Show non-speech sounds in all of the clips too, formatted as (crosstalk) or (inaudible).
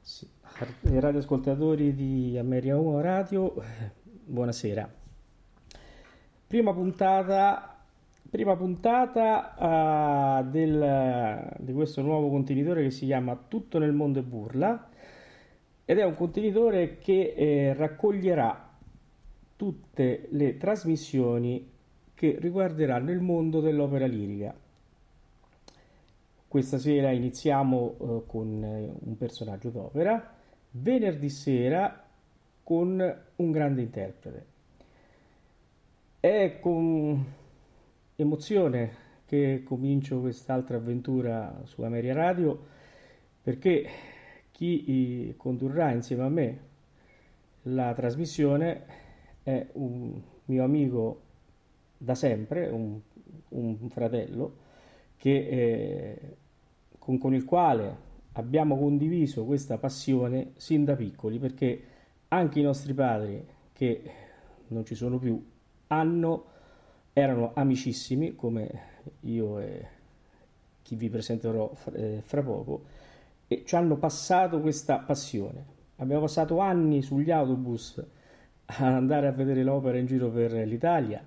Sì. Radioascoltatori di Ameria 1 Radio, buonasera. Prima puntata, prima puntata eh, del- di questo nuovo contenitore che si chiama Tutto nel mondo è burla ed è un contenitore che eh, raccoglierà tutte le trasmissioni che riguarderanno il mondo dell'opera lirica. Questa sera iniziamo eh, con eh, un personaggio d'opera, venerdì sera con un grande interprete. È con emozione che comincio quest'altra avventura su Ameria Radio perché chi eh, condurrà insieme a me la trasmissione è un mio amico da sempre, un, un fratello che, eh, con, con il quale abbiamo condiviso questa passione sin da piccoli, perché anche i nostri padri, che non ci sono più, hanno, erano amicissimi, come io e chi vi presenterò fra, eh, fra poco, e ci hanno passato questa passione. Abbiamo passato anni sugli autobus ad andare a vedere l'opera in giro per l'Italia.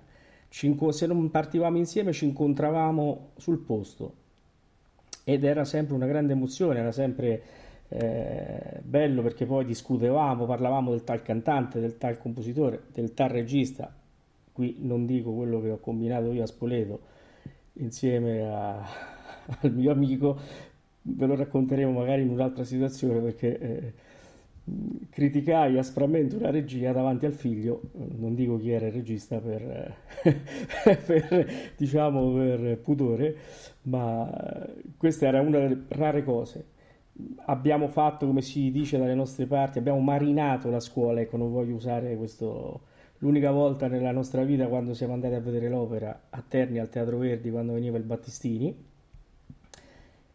Ci inco- se non partivamo insieme ci incontravamo sul posto ed era sempre una grande emozione, era sempre eh, bello perché poi discutevamo, parlavamo del tal cantante, del tal compositore, del tal regista. Qui non dico quello che ho combinato io a Spoleto insieme a- (laughs) al mio amico, ve lo racconteremo magari in un'altra situazione perché eh, criticai aspramente una regia davanti al figlio, non dico chi era il regista per, (laughs) per, diciamo, per pudore, ma questa era una delle rare cose. Abbiamo fatto, come si dice dalle nostre parti, abbiamo marinato la scuola, ecco, non voglio usare questo... L'unica volta nella nostra vita quando siamo andati a vedere l'opera a Terni al Teatro Verdi quando veniva il Battistini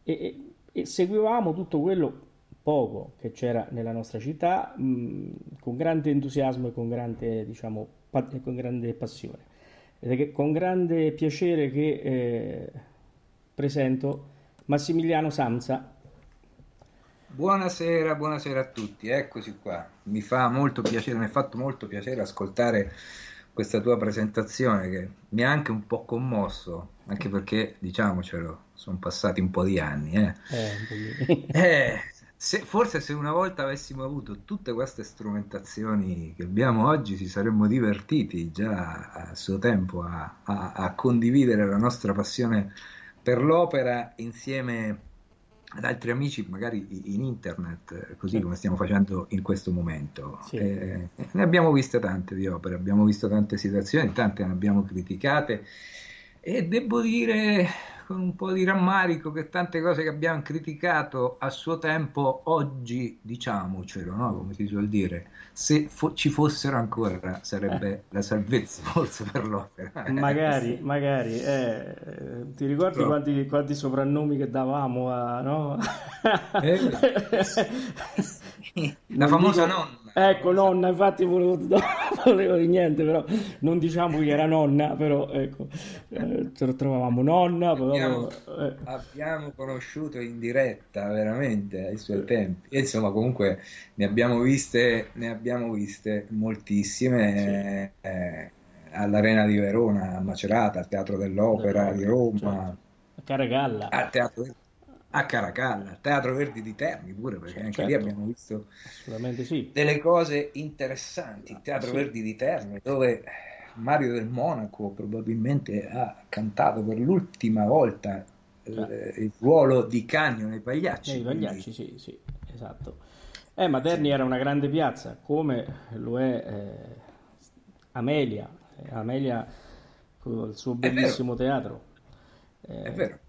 e- e seguivamo tutto quello poco che c'era nella nostra città mh, con grande entusiasmo e con grande, diciamo, pa- e con grande passione. Ed è con grande piacere che eh, presento Massimiliano Samsa. Buonasera, buonasera a tutti, eccoci qua. Mi fa molto piacere, mi ha fatto molto piacere ascoltare questa tua presentazione che mi ha anche un po' commosso, anche perché, diciamocelo, sono passati un po' di anni, eh. Eh. Eh, se- forse se una volta avessimo avuto tutte queste strumentazioni che abbiamo oggi, ci saremmo divertiti già a suo tempo a, a- a condividere la nostra passione per l'opera insieme ad altri amici, magari in internet, eh, così come stiamo facendo in questo momento. Sì. Eh, ne abbiamo viste tante di opere, abbiamo visto tante situazioni, tante ne abbiamo criticate e devo dire con un po' di rammarico che tante cose che abbiamo criticato a suo tempo, oggi diciamocelo, no? Come si suol dire, se fo- ci fossero ancora sarebbe la salvezza forse per l'opera. (laughs) Magari, magari, eh, ti ricordi No. quanti, quanti soprannomi che davamo a, no? Eh, (laughs) La famosa dico- nonna. Ecco, nonna, infatti volevo, (laughs) volevo niente, però non diciamo che era nonna, però ecco, eh, ce lo trovavamo nonna, però, Abbiamo, eh, abbiamo conosciuto in diretta veramente ai suoi tempi. E insomma, comunque ne abbiamo viste, ne abbiamo viste moltissime eh, all'Arena di Verona, a Macerata, al Teatro dell'Opera di Roma, certo. a Caracalla, al Teatro a Caracalla, al Teatro Verdi di Terni pure, perché anche certo. lì abbiamo visto assolutamente sì. delle cose interessanti. Teatro Sì. Verdi di Terni, dove Mario del Monaco probabilmente ha cantato per l'ultima volta eh, il ruolo di Cagno nei Pagliacci. Nei quindi- Pagliacci, sì, sì, esatto. Eh, ma Terni era una grande piazza, come lo è eh, Amelia, Eh, Amelia con il suo bellissimo teatro. Eh, è vero.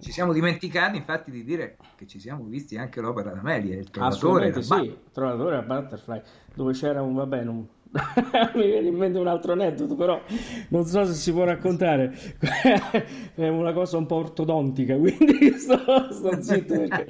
Ci siamo dimenticati infatti di dire che ci siamo visti anche l'opera d'Amelia, il Trovatore. Assolutamente sì, il Trovatore a Butterfly, dove c'era un, vabbè, non, (laughs) mi viene in mente un altro aneddoto, però non so se si può raccontare. (laughs) È una cosa un po' ortodontica, (laughs) quindi sto, sto zitto perché...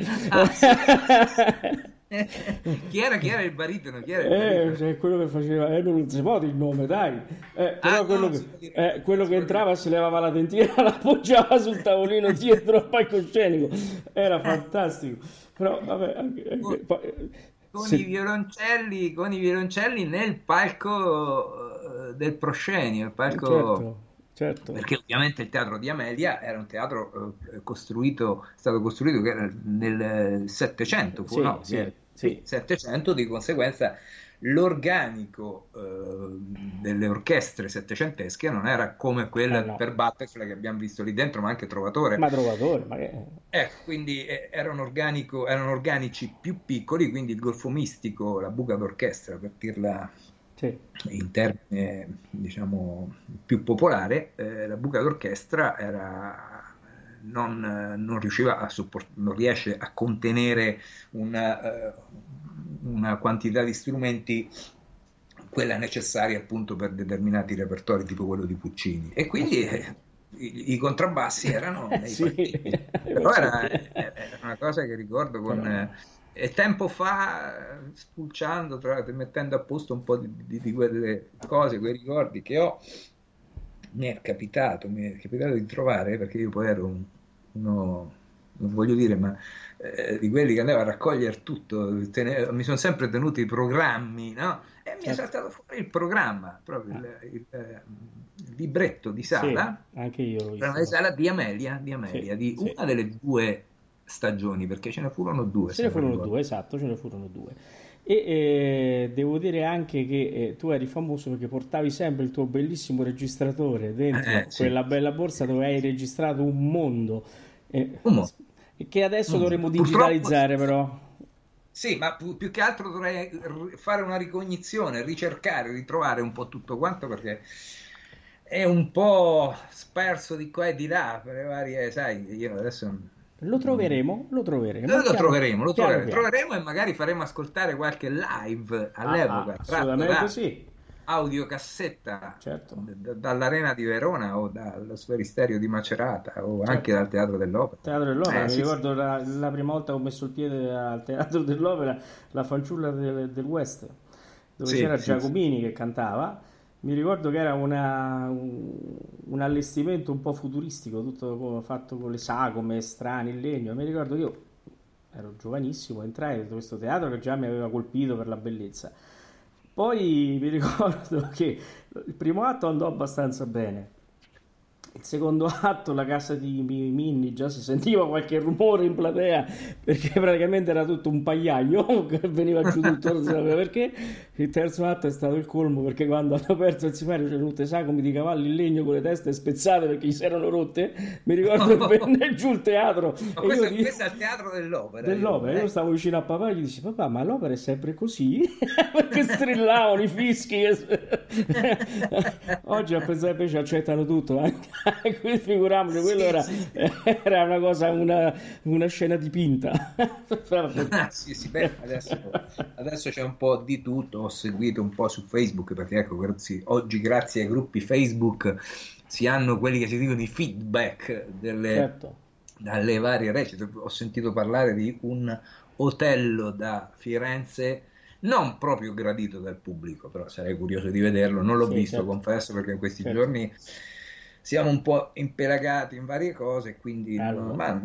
(laughs) chi, era, chi era il baritono? Chi era il eh, baritono? Cioè, quello che faceva, eh, non si può dire il nome, dai. Eh, però ah, quello, no, che, eh, quello che entrava si levava la dentina, (laughs) la appoggiava sul tavolino dietro al palcoscenico. Era fantastico. Però vabbè, anche, anche, poi, con, Se... i violoncelli, con i violoncelli nel palco uh, del proscenio, il palco... Certo, certo. Perché ovviamente il teatro di Amelia era un teatro uh, costruito, è stato costruito nel Settecento, sì, no? Sì, sì. 700, di conseguenza l'organico eh, delle orchestre settecentesche non era come quella eh no. per Butterfly che abbiamo visto lì dentro, ma anche Trovatore. Ma Trovatore, ma che... eh, quindi eh, erano, organico, erano organici più piccoli, quindi il golfo mistico, la buca d'orchestra, per dirla sì. in termine diciamo più popolare, eh, la buca d'orchestra era non, non, riusciva a support- non riesce a contenere una, uh, una quantità di strumenti quella necessaria appunto per determinati repertori tipo quello di Puccini. E quindi eh, i, i, contrabbassi erano (laughs) nei sì. però era, era, una cosa che ricordo con eh, e tempo fa spulciando tra, mettendo a posto un po' di, di, di, quelle cose quei ricordi che ho mi è capitato mi è capitato di trovare perché io poi ero un, uno non voglio dire ma eh, di quelli che andava a raccogliere tutto, tenere, mi sono sempre tenuti i programmi, no? E mi certo. è saltato fuori il programma, proprio il, il, il, eh, libretto di sala, sì, anche io l'ho di sala di Amelia, di, Amelia, sì, di sì. una delle due stagioni, perché ce ne furono due. Ce ne furono due, esatto, ce ne furono due. E eh, devo dire anche che eh, tu eri famoso perché portavi sempre il tuo bellissimo registratore dentro eh, quella bella borsa dove hai registrato un mondo. un mondo che adesso dovremmo digitalizzare però. Sì, ma più che altro dovrei fare una ricognizione, ricercare, ritrovare un po' tutto quanto perché è un po' sperso di qua e di là per le varie, sai, io adesso... Lo troveremo, lo troveremo. Lo, lo troveremo, lo troveremo, troveremo e magari faremo ascoltare qualche live all'epoca. Ah, assolutamente da, sì audiocassetta certo. d- dall'Arena di Verona o dallo Sferisterio di Macerata o certo. anche dal Teatro dell'Opera. Teatro dell'Opera, eh, mi sì, ricordo sì. La, la, prima volta che ho messo il piede al Teatro dell'Opera, la fanciulla del, del West, dove sì, c'era Giacomini che cantava. Mi ricordo che era una, un, un, allestimento un po' futuristico, tutto fatto con le sagome strane in legno. Mi ricordo che io ero giovanissimo, entrai in questo teatro che già mi aveva colpito per la bellezza poi mi (laughs) ricordo che il primo atto andò abbastanza bene, il secondo (laughs) atto, la casa di Minni, già si sentiva qualche rumore in platea perché (laughs) praticamente era tutto un pagliaio che veniva giù tutto, non si sapeva perché. Il terzo atto è stato il colmo perché quando hanno aperto il sipario c'erano tutte sagome di cavalli in legno con le teste spezzate perché gli si erano rotte. Mi ricordo (laughs) che venne giù il teatro. Ma questo, io, questo, è il teatro dell'opera. Dell'opera, io, eh. stavo vicino a papà e gli dissi: Papà, ma l'opera è sempre così? perché strillavano i fischi. Oggi a pensare invece accettano tutto anche. (laughs) Quindi figuriamoci, quello sì, era, sì. (laughs) era, una cosa, una, una scena dipinta. (laughs) sì, sì, beh, adesso, adesso, c'è un po' di tutto, ho seguito un po' su Facebook perché ecco, grazie, oggi grazie ai gruppi Facebook si hanno quelli che si dicono i feedback delle, certo. dalle varie recite. Ho sentito parlare di un Otello da Firenze non proprio gradito dal pubblico, però sarei curioso di vederlo. Non l'ho sì, visto, certo. confesso, perché in questi certo. giorni siamo un po' impelagati in varie cose, quindi allora. ma,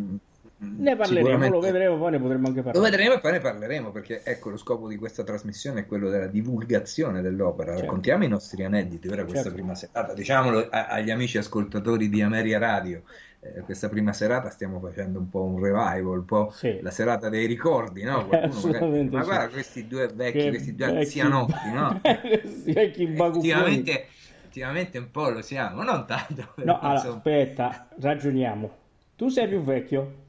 ne parleremo, lo vedremo, poi ne potremo anche parlare. Lo vedremo e poi ne parleremo, perché ecco lo scopo di questa trasmissione è quello della divulgazione dell'opera. Certo. Raccontiamo i nostri aneddoti, ora questa certo. prima serata, diciamolo a, agli amici ascoltatori di Ameria Radio. Eh, questa prima serata stiamo facendo un po' un revival, un po' sì. la serata dei ricordi, no? (laughs) Magari, ma guarda questi due vecchi, che questi due anzianotti, no? (laughs) questi vecchi Effettivamente effettivamente un po' lo siamo, non tanto. (laughs) No, allora, aspetta, ragioniamo. Tu sei più vecchio?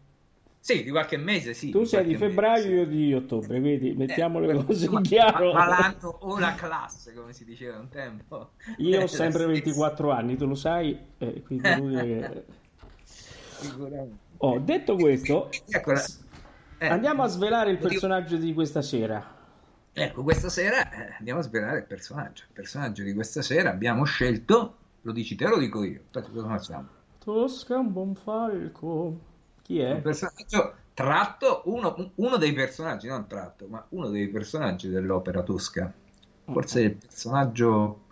Sì, di qualche mese, sì. Tu sei di febbraio, mese, io di ottobre, vedi, mettiamo eh, le cose in chiaro. Malanto o la classe, come si diceva un tempo. Io ho sempre 24 anni, tu lo sai, eh, quindi che... (laughs) Oh, detto questo, ecco, eh, andiamo a svelare il personaggio di questa sera. Ecco, questa sera eh, andiamo a svelare il personaggio. Il personaggio di questa sera abbiamo scelto, lo dici te o lo dico io? Cosa facciamo? Tosca un buon falco. Chi è? Un personaggio tratto, uno, uno, dei personaggi, non tratto, ma uno dei personaggi dell'opera Tosca. Forse il personaggio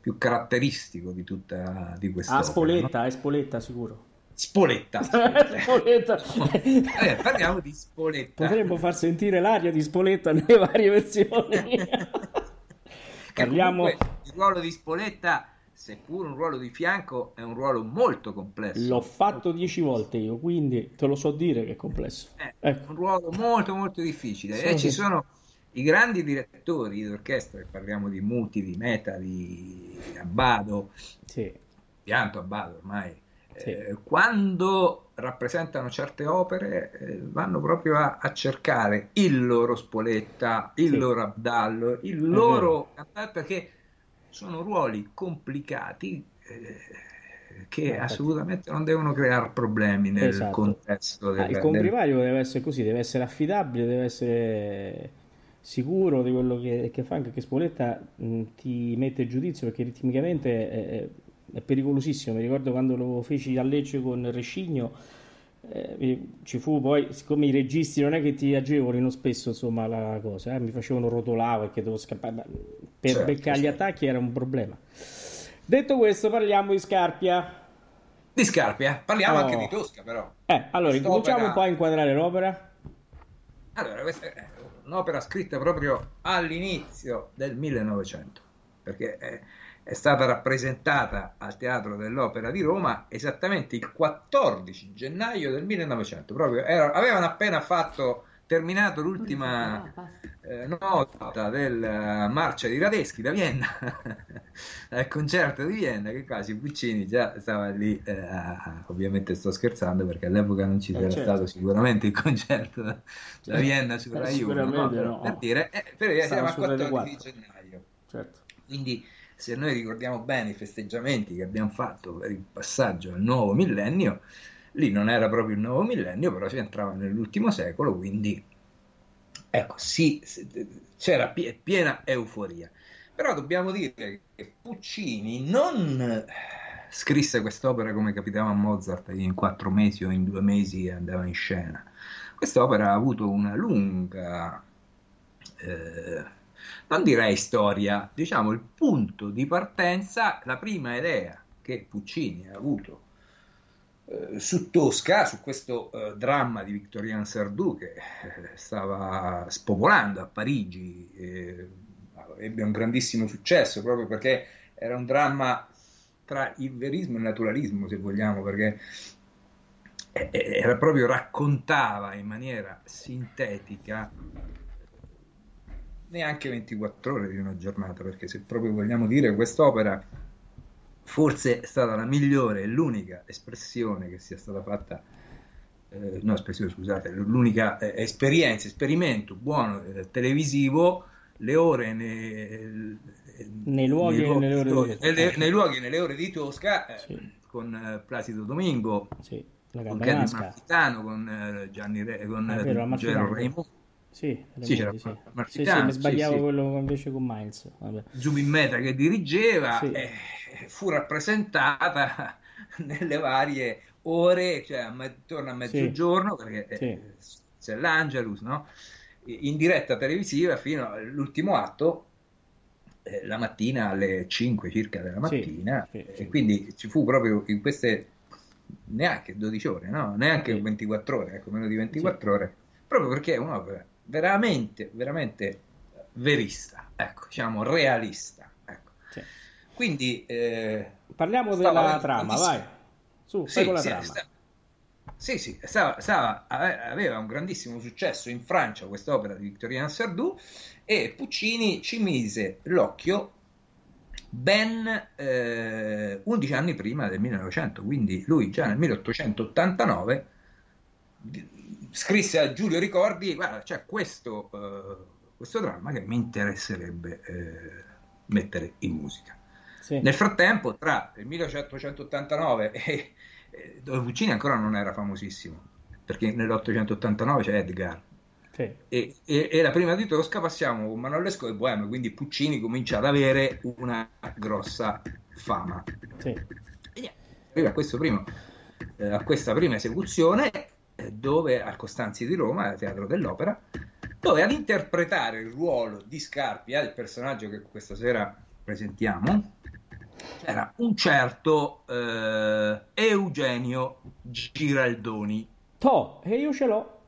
più caratteristico di tutta di questa. Ah, Spoletta, no? è Spoletta sicuro. Spoletta. (laughs) Spoletta. eh, parliamo di Spoletta. Potremmo far sentire l'aria di Spoletta nelle varie versioni. (laughs) parliamo... il ruolo di Spoletta, seppur un ruolo di fianco, è un ruolo molto complesso. L'ho fatto dieci volte io, quindi te lo so dire che è complesso. È ecco. un ruolo molto molto difficile. Sì, e ci sono i grandi direttori d'orchestra, parliamo di Muti, di Meta, di Abbado, sì. pianto Abbado ormai, sì. eh, quando rappresentano certe opere eh, vanno proprio a, a, cercare il loro Spoletta, il sì. loro Abdallo, il È loro cantante, perché sono ruoli complicati. Eh, che no, assolutamente non devono creare problemi nel esatto. contesto del, ah, il comprimario del... deve essere così deve essere affidabile deve essere sicuro di quello che, che fa, anche che Spoletta mh, ti mette giudizio perché ritmicamente è, pericolosissimo. Mi ricordo quando lo feci a Lecce con Rescigno, eh, ci fu poi, siccome i registi non è che ti agevolino spesso insomma la cosa, eh, mi facevano rotolare perché dovevo scappare, per certo, beccare gli attacchi era un problema. Detto questo, parliamo di Scarpia. Di Scarpia, parliamo oh. anche di Tosca però. Eh, allora, cominciamo un po' a inquadrare l'opera. Allora, questa è un'opera scritta proprio all'inizio del 1900, perché è, è stata rappresentata al Teatro dell'Opera di Roma esattamente il 14 gennaio del 1900, proprio era, avevano appena fatto terminato l'ultima eh, nota della marcia di Radeschi da Vienna, (laughs) al concerto di Vienna, che quasi Puccini già stava lì, eh, ovviamente sto scherzando perché all'epoca non ci eh, era certo. stato sicuramente il concerto da, da Vienna su Rai eh, 1, no? no. per dire, eh, per siamo al 14 gennaio. Certo. Quindi se noi ricordiamo bene i festeggiamenti che abbiamo fatto per il passaggio al nuovo millennio, lì non era proprio il nuovo millennio, però si entrava nell'ultimo secolo, quindi ecco, sì, c'era piena euforia. Però dobbiamo dire che Puccini non scrisse quest'opera come capitava a Mozart in quattro mesi o in due mesi andava in scena. Quest'opera ha avuto una lunga, eh, non direi storia, diciamo il punto di partenza, la prima idea che Puccini ha avuto eh, su Tosca, su questo uh, dramma di Victorien Sardou che eh, stava spopolando a Parigi, eh, ebbe un grandissimo successo proprio perché era un dramma tra il verismo e il naturalismo, se vogliamo, perché era proprio raccontava in maniera sintetica neanche 24 ore di una giornata, perché se proprio vogliamo dire quest'opera forse è stata la migliore e l'unica espressione che sia stata fatta, eh, no espressione scusate, l'unica eh, esperienza, esperimento buono eh, televisivo, le ore ne, nei luoghi, nei, luoghi, nelle ore di, nelle, nei luoghi e nelle ore di Tosca eh, sì. con eh, Placido Domingo, sì, con Kenny Martitano, con eh, Gianni Re, con ah, vero, Ruggero Raimondo. Sì, sì, c'era sì, sì. sì, mi sbagliavo quello invece con Miles. Vabbè. Giubin Meta che dirigeva. Eh, fu rappresentata (laughs) nelle varie ore, cioè attorno a mezzogiorno, sì. perché sì. Eh, c'è l'Angelus, no? in diretta televisiva fino all'ultimo atto, eh, la mattina alle 5 circa della mattina, sì, e quindi ci fu proprio in queste neanche 12 ore, no? neanche 24 ore, ecco, meno di 24 ore, proprio perché è un'opera veramente, veramente verista, ecco, diciamo realista. Ecco. Quindi eh, parliamo della trama, vai. Su, sì, con la sì, trama. Sta... Sì, sì, stava, stava, aveva un grandissimo successo in Francia quest'opera di Victorien Sardou e Puccini ci mise l'occhio ben eh, 11 anni prima del 1900, quindi lui già nel 1889 scrisse a Giulio Ricordi, guarda, c'è questo, uh, questo dramma che mi interesserebbe eh, mettere in musica. Sì. Nel frattempo, tra il 1889 e, eh, dove Puccini ancora non era famosissimo, perché nell'889 c'è Edgar. Sì. E, e, e, la prima di Tosca passiamo con Manolesco e Bohème, quindi Puccini comincia ad avere una grossa fama. Sì. Arriva a, primo, eh, a questa prima esecuzione dove al Costanzi di Roma, al Teatro dell'Opera, dove ad interpretare il ruolo di Scarpia, il personaggio che questa sera presentiamo, c'era un certo eh, Eugenio Giraldoni. To, e io ce l'ho.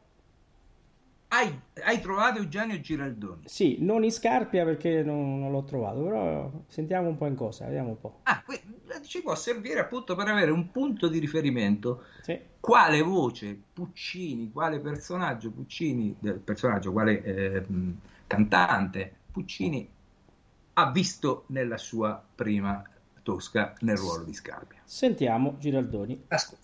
Hai, hai, trovato Eugenio Giraldoni? Sì, non in Scarpia perché non, non, l'ho trovato, però sentiamo un po' in cosa, vediamo un po'. Ah, qui, ci può servire appunto per avere un punto di riferimento. Sì. Quale voce Puccini, quale personaggio Puccini, del personaggio, quale eh, cantante Puccini ha visto nella sua prima Tosca nel ruolo di Scarpia. Sentiamo Giraldoni. Ascolta.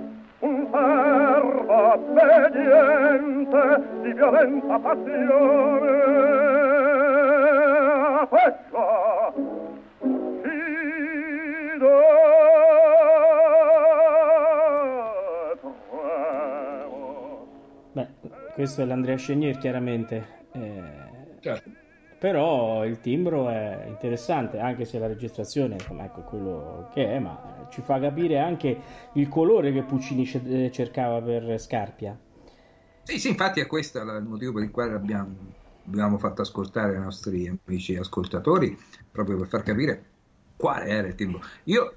senza passione questa uccido Beh, questo è l'Andrea Chenier chiaramente. Eh, certo. Però il timbro è interessante, anche se la registrazione insomma, ecco quello che è, ma ci fa capire anche il colore che Puccini eh, cercava per Scarpia. Sì, sì, infatti è questo il motivo per il quale abbiamo, abbiamo fatto ascoltare ai nostri amici ascoltatori, proprio per far capire quale era il timbro. Io,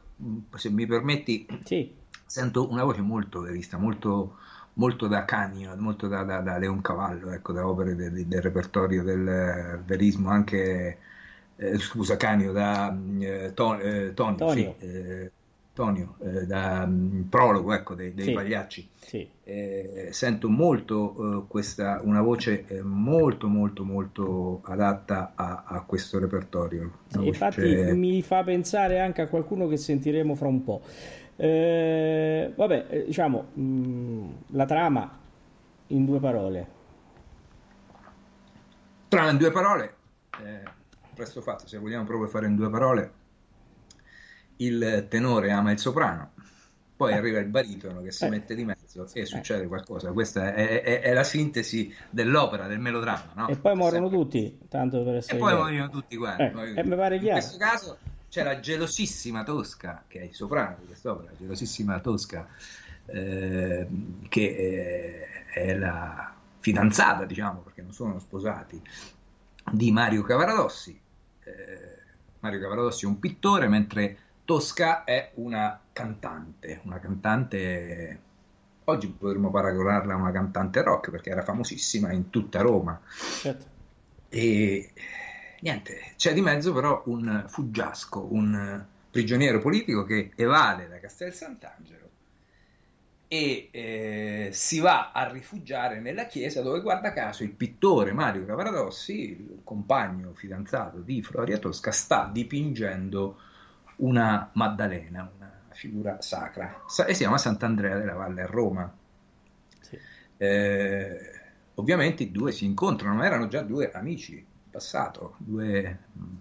se mi permetti, sì. sento una voce molto verista, molto, molto da Canio, molto da, da, da Leon Cavallo, ecco, da opere de, de, del repertorio del verismo, anche, eh, scusa, Canio, da eh, Ton, eh, Tonio, Sì, eh, Tonio, eh, da um, prologo ecco, dei, dei sì, Pagliacci. Sì. Eh, sento molto eh, questa, una voce eh, molto molto molto adatta a, a questo repertorio. Sì, infatti mi fa pensare anche a qualcuno che sentiremo fra un po'. Eh, vabbè, eh, diciamo, mh, mm, la trama in due parole. Trama in due parole, presto fatto, se vogliamo proprio fare in due parole il tenore ama il soprano, poi eh. arriva il baritono che si eh. mette di mezzo e eh. succede qualcosa. Questa è, è, è, la sintesi dell'opera, del melodramma. No? E poi morono tutti, tanto per essere... E poi muoiono tutti quanti. Eh, mi pare chiaro. In questo caso c'è la gelosissima Tosca, che è il soprano di quest'opera, la gelosissima Tosca, eh, che è la fidanzata, diciamo, perché non sono sposati, di Mario Cavaradossi. Eh, Mario Cavaradossi è un pittore, mentre Tosca è una cantante, una cantante, oggi potremmo paragonarla a una cantante rock perché era famosissima in tutta Roma. Certo. E niente, c'è di mezzo però un fuggiasco, un prigioniero politico che evade da Castel Sant'Angelo e eh, si va a rifugiare nella chiesa dove guarda caso il pittore Mario Cavaradossi, il compagno fidanzato di Floria Tosca, sta dipingendo una Maddalena, una figura sacra, e si chiama Sant'Andrea della Valle a Roma. Sì. Eh, ovviamente i due si incontrano, ma erano già due amici in passato, due mm,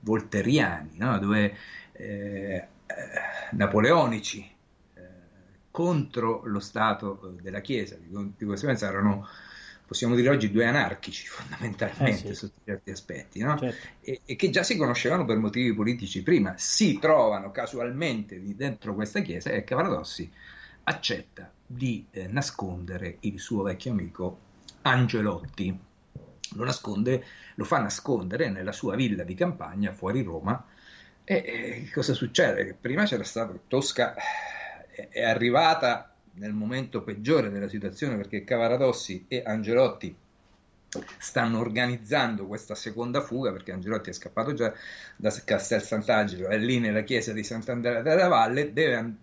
volteriani, no? due eh, eh, napoleonici eh, contro lo Stato della Chiesa, di, di conseguenza erano possiamo dire oggi due anarchici (laughs) fondamentalmente eh sì. sotto certi aspetti, no? certo. e, e, che già si conoscevano per motivi politici prima, si trovano casualmente dentro questa chiesa e Cavaradossi accetta di eh, nascondere il suo vecchio amico Angelotti. Lo nasconde, lo fa nascondere nella sua villa di campagna fuori Roma. E, e cosa succede? Prima c'era stato Tosca, è, è arrivata nel momento peggiore della situazione perché Cavaradossi e Angelotti stanno organizzando questa seconda fuga perché Angelotti è scappato già da Castel Sant'Angelo, è lì nella chiesa di Sant'Andrea della Valle, deve an-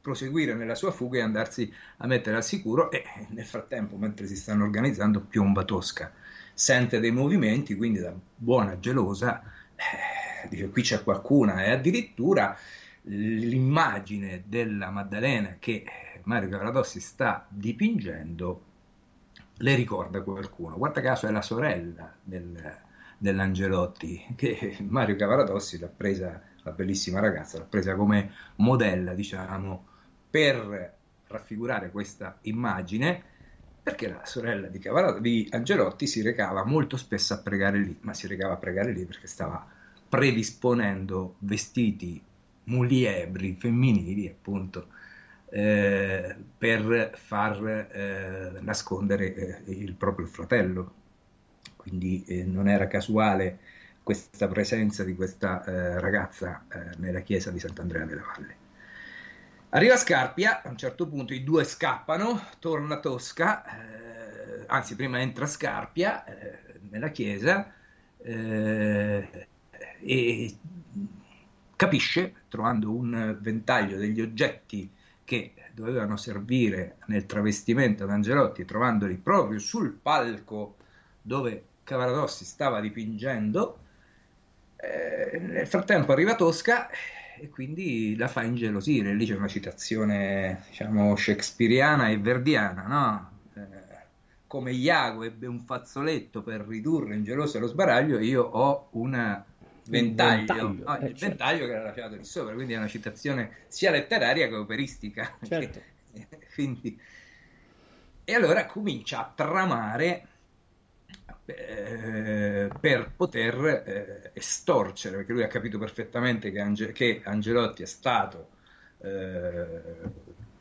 proseguire nella sua fuga e andarsi a mettere al sicuro e nel frattempo, mentre si stanno organizzando, piomba Tosca. Sente dei movimenti, quindi da buona gelosa eh, dice qui c'è qualcuna e addirittura l'immagine della Maddalena che Mario Cavaradossi sta dipingendo le ricorda qualcuno. Guarda caso è la sorella del, dell'Angelotti che Mario Cavaradossi l'ha presa, la bellissima ragazza, l'ha presa come modella, diciamo, per raffigurare questa immagine perché la sorella di, di Angelotti si recava molto spesso a pregare lì, ma si recava a pregare lì perché stava predisponendo vestiti muliebri femminili, appunto, eh, per far eh, nascondere eh, il proprio fratello. Quindi eh, non era casuale questa presenza di questa ragazza nella chiesa di Sant'Andrea della Valle. Arriva Scarpia, a un certo punto i due scappano, torna Tosca, anzi prima entra Scarpia nella chiesa e capisce, trovando un ventaglio degli oggetti che dovevano servire nel travestimento ad Angelotti, trovandoli proprio sul palco dove Cavaradossi stava dipingendo. Eh, nel frattempo arriva Tosca e quindi la fa ingelosire. Lì c'è una citazione, diciamo, shakespeariana e verdiana, no? Eh, come Iago ebbe un fazzoletto per ridurre in geloso lo sbaraglio, io ho una ventaglio, ventaglio, no, eh, il certo. ventaglio che era lasciato lì sopra, quindi è una citazione sia letteraria che operistica. (laughs) Certo. quindi... E allora comincia a tramare eh, per poter eh, estorcere, perché lui ha capito perfettamente che, Ange- che Angelotti è stato eh,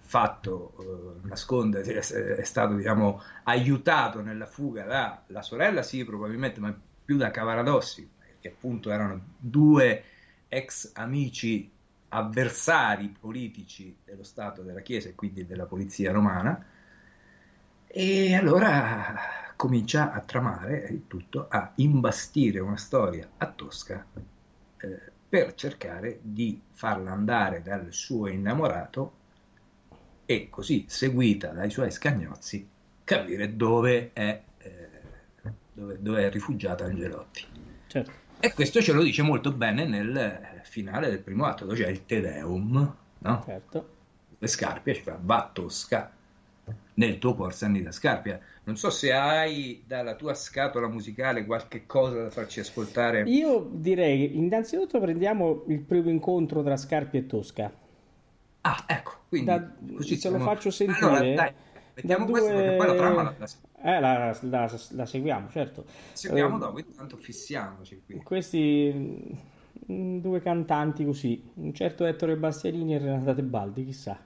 fatto eh, nascondere, è stato diciamo, aiutato nella fuga dalla sorella, sì, probabilmente, ma più da Cavaradossi, che appunto erano due ex amici avversari politici dello Stato, della Chiesa e quindi della polizia romana, e allora comincia a tramare il tutto, a imbastire una storia a Tosca eh, per cercare di farla andare dal suo innamorato e così, seguita dai suoi scagnozzi, capire dove è, eh, dove, dove è rifugiata Angelotti. Certo. E questo ce lo dice molto bene nel finale del primo atto, dove c'è il Te Deum, no? Certo. Le Scarpia ci fa va Tosca nel tuo Porsanni da Scarpia. Non so se hai dalla tua scatola musicale qualche cosa da farci ascoltare. Io direi innanzitutto prendiamo il primo incontro tra Scarpia e Tosca. Ah, ecco, quindi da, così te lo faccio sentire. Allora, dai, mettiamo questo due... perché poi la trama la, eh, la, la, la seguiamo, certo. Seguiamo eh, dopo, intanto fissiamoci qui. Questi mm, due cantanti così, un certo Ettore Bastianini e Renata Tebaldi, chissà.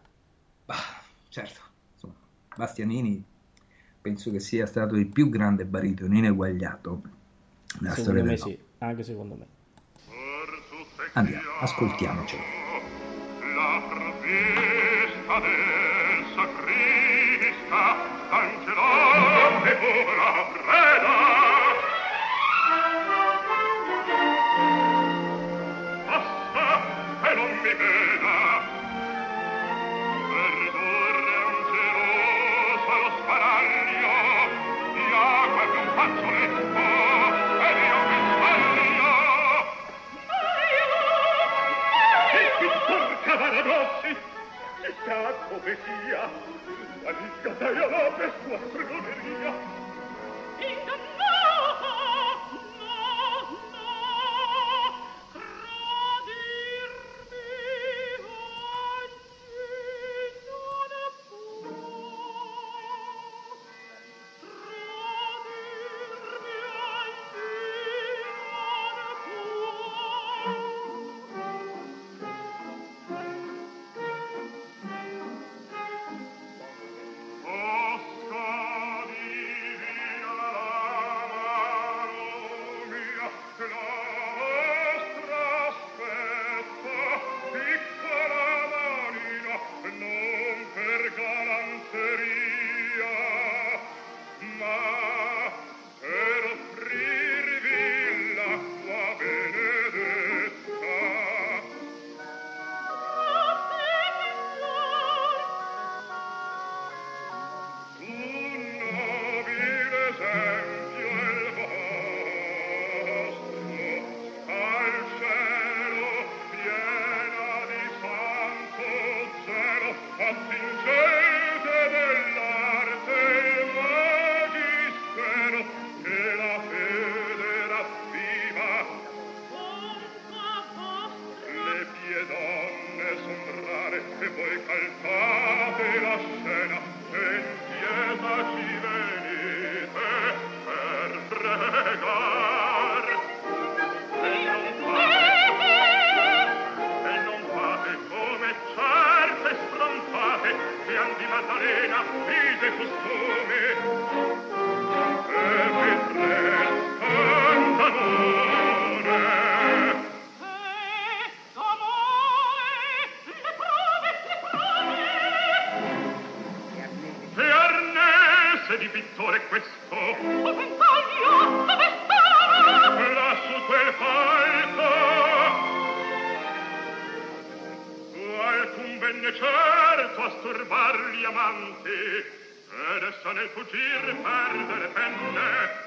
Bah, certo, insomma, Bastianini penso che sia stato il più grande baritono ineguagliato nella secondo storia me del sì, anche secondo me. Andiamo, ascoltiamocelo. La masturbar gli amanti ed essa nel fuggir perde le penne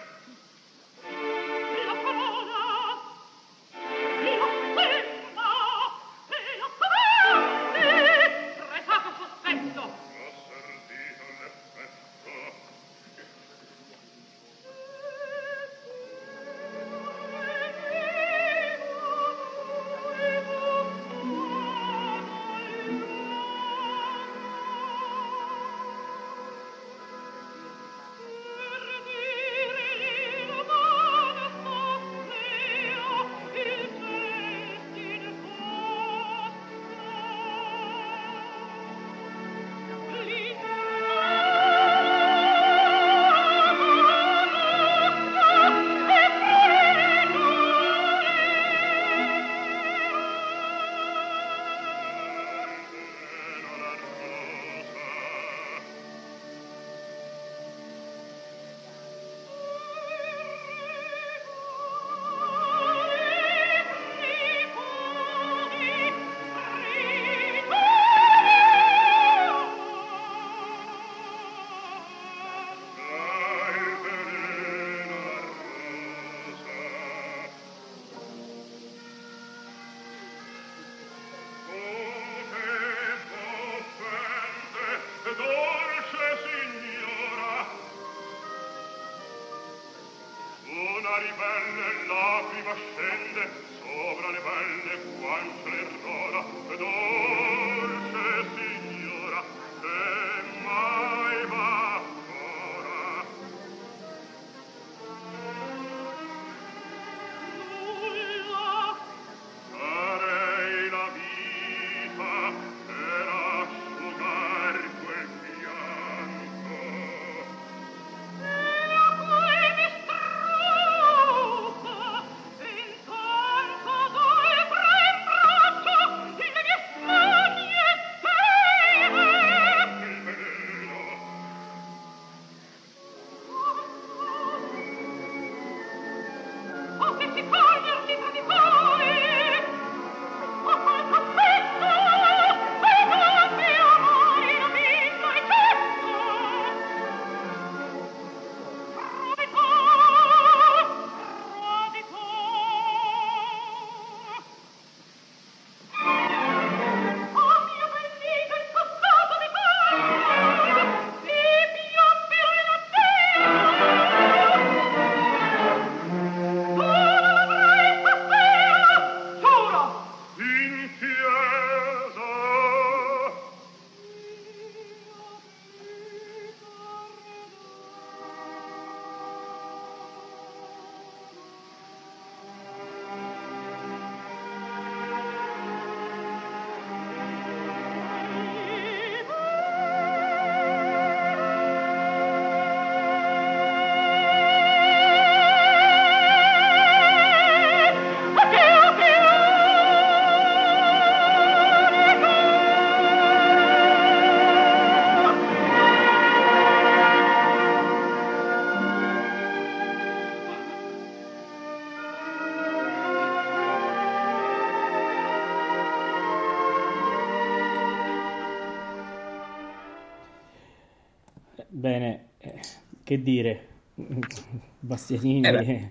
che dire, (laughs) Bastianini Eh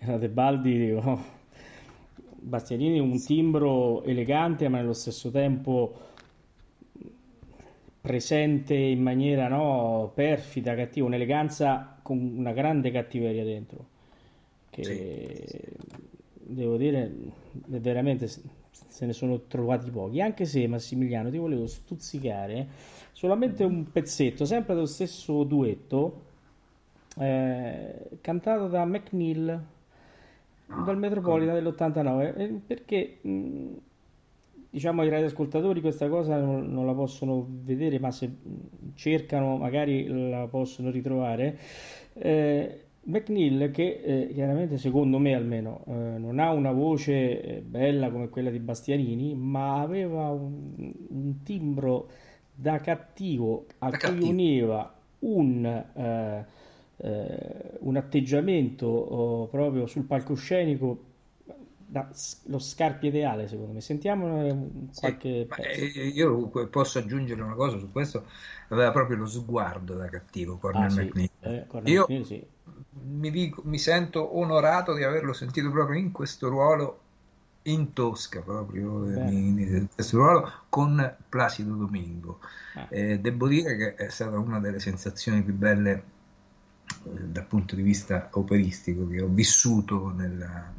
e Tebaldi, dico, Bastianini un timbro elegante ma nello stesso tempo presente in maniera no, perfida, cattiva, un'eleganza con una grande cattiveria dentro, che devo dire, veramente se ne sono trovati pochi, anche se Massimiliano ti volevo stuzzicare solamente un pezzetto, sempre dello stesso duetto, eh, cantato da McNeil dal Metropolitan dell'89, eh, perché mh, diciamo ai radioascoltatori questa cosa non, non la possono vedere, ma se cercano magari la possono ritrovare. Eh, McNeil, che eh, chiaramente secondo me almeno eh, non ha una voce eh, bella come quella di Bastianini, ma aveva un, un timbro da cattivo a Da cui cattivo. univa un, eh, eh, un atteggiamento oh, proprio sul palcoscenico da- lo scarpia ideale, secondo me. Sentiamo eh, Sì, qualche pezzo. eh, io posso aggiungere una cosa su questo, aveva proprio lo sguardo da cattivo Ah, Cornel sì, McNeil. eh, Cornel Io McNeil, sì. mi dico- mi sento onorato di averlo sentito proprio in questo ruolo in Tosca, proprio eh, in, in questo ruolo con Placido Domingo. Ah, Eh, devo dire che è stata una delle sensazioni più belle eh, dal punto di vista operistico che ho vissuto nella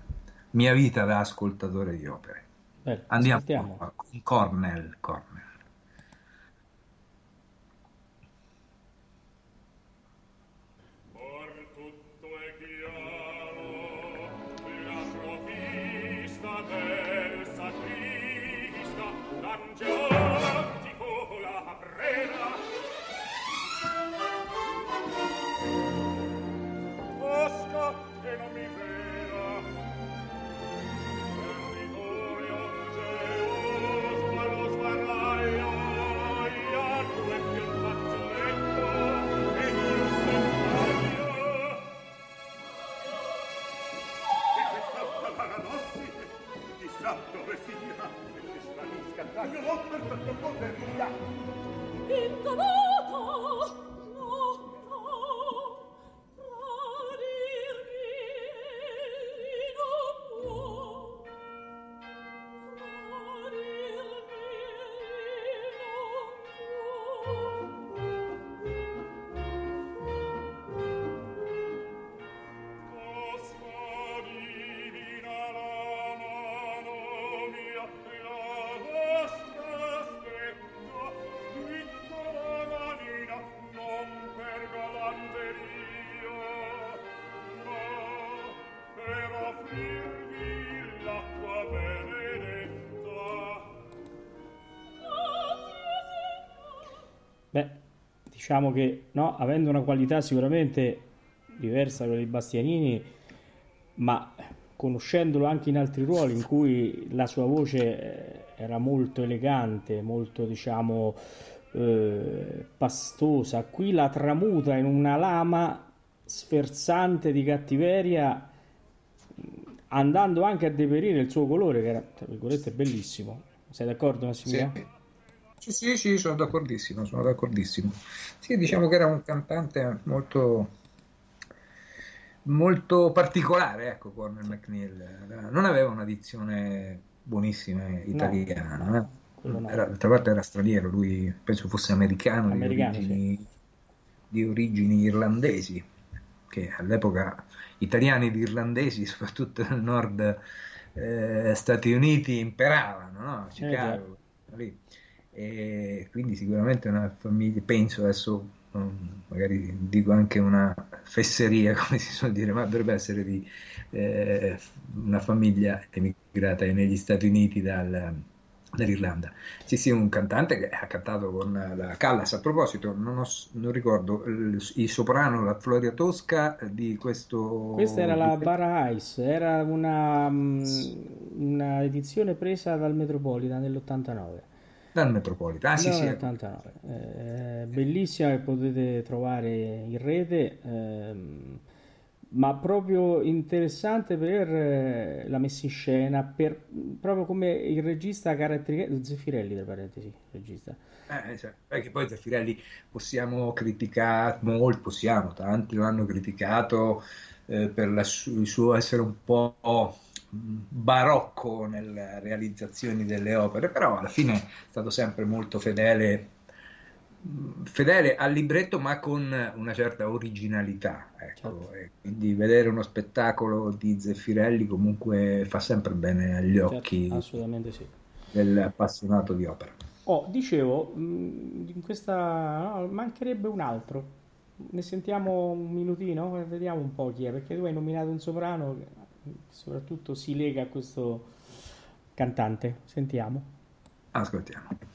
mia vita da ascoltatore di opere. bello, Andiamo ascoltiamo. con Cornell. Cornell. Diciamo che no, avendo una qualità sicuramente diversa da quella di Bastianini, ma conoscendolo anche in altri ruoli in cui la sua voce eh, era molto elegante, molto diciamo eh, pastosa, qui la tramuta in una lama sferzante di cattiveria, andando anche a deperire il suo colore, che era, tra virgolette, bellissimo. Sei d'accordo, Massimiliano? Sì. Sì, sì, sì, sono d'accordissimo, sono d'accordissimo. Sì, diciamo che era un cantante molto, molto particolare, ecco, Cornel McNeil. Non aveva una dizione buonissima italiana, eh. no. Era- d'altra parte era straniero, lui penso fosse americano, Americano, di, origini, di origini irlandesi, che all'epoca italiani ed irlandesi, soprattutto nel nord eh, Stati Uniti, imperavano, no? Chicago, lì. E quindi sicuramente una famiglia, penso adesso, um, magari dico anche una fesseria, (laughs) come si suol dire, ma dovrebbe essere di eh, una famiglia emigrata negli Stati Uniti dal- dall'Irlanda. Sì, sì, un cantante che ha cantato con la Callas. A proposito, non, ho non ricordo il, soprano, la Floria Tosca di questo. Questa era la Bara Ice, era una, mm, una edizione presa dal Metropolitan nell'89. Dal Metropolitan. Ah, sì, sì, nell'89. Eh, bellissima che potete trovare in rete, ehm, ma proprio interessante per eh, la messa in scena, per, proprio come il regista caratterizzato, Zeffirelli tra parentesi, regista. Eh, cioè, perché poi Zeffirelli possiamo criticare molto, possiamo, tanti lo hanno criticato eh, per la il suo essere un po' barocco nelle realizzazioni delle opere, però alla fine è stato sempre molto fedele, fedele al libretto, ma con una certa originalità. Ecco, Certo. quindi vedere uno spettacolo di Zeffirelli comunque fa sempre bene agli Certo, occhi assolutamente sì. dell'appassionato di opera. Oh, dicevo, mh, in questa no, mancherebbe un altro. Ne sentiamo un minutino? Vediamo un po' chi è, perché tu hai nominato un soprano soprattutto si lega a questo cantante. Sentiamo. Ascoltiamo.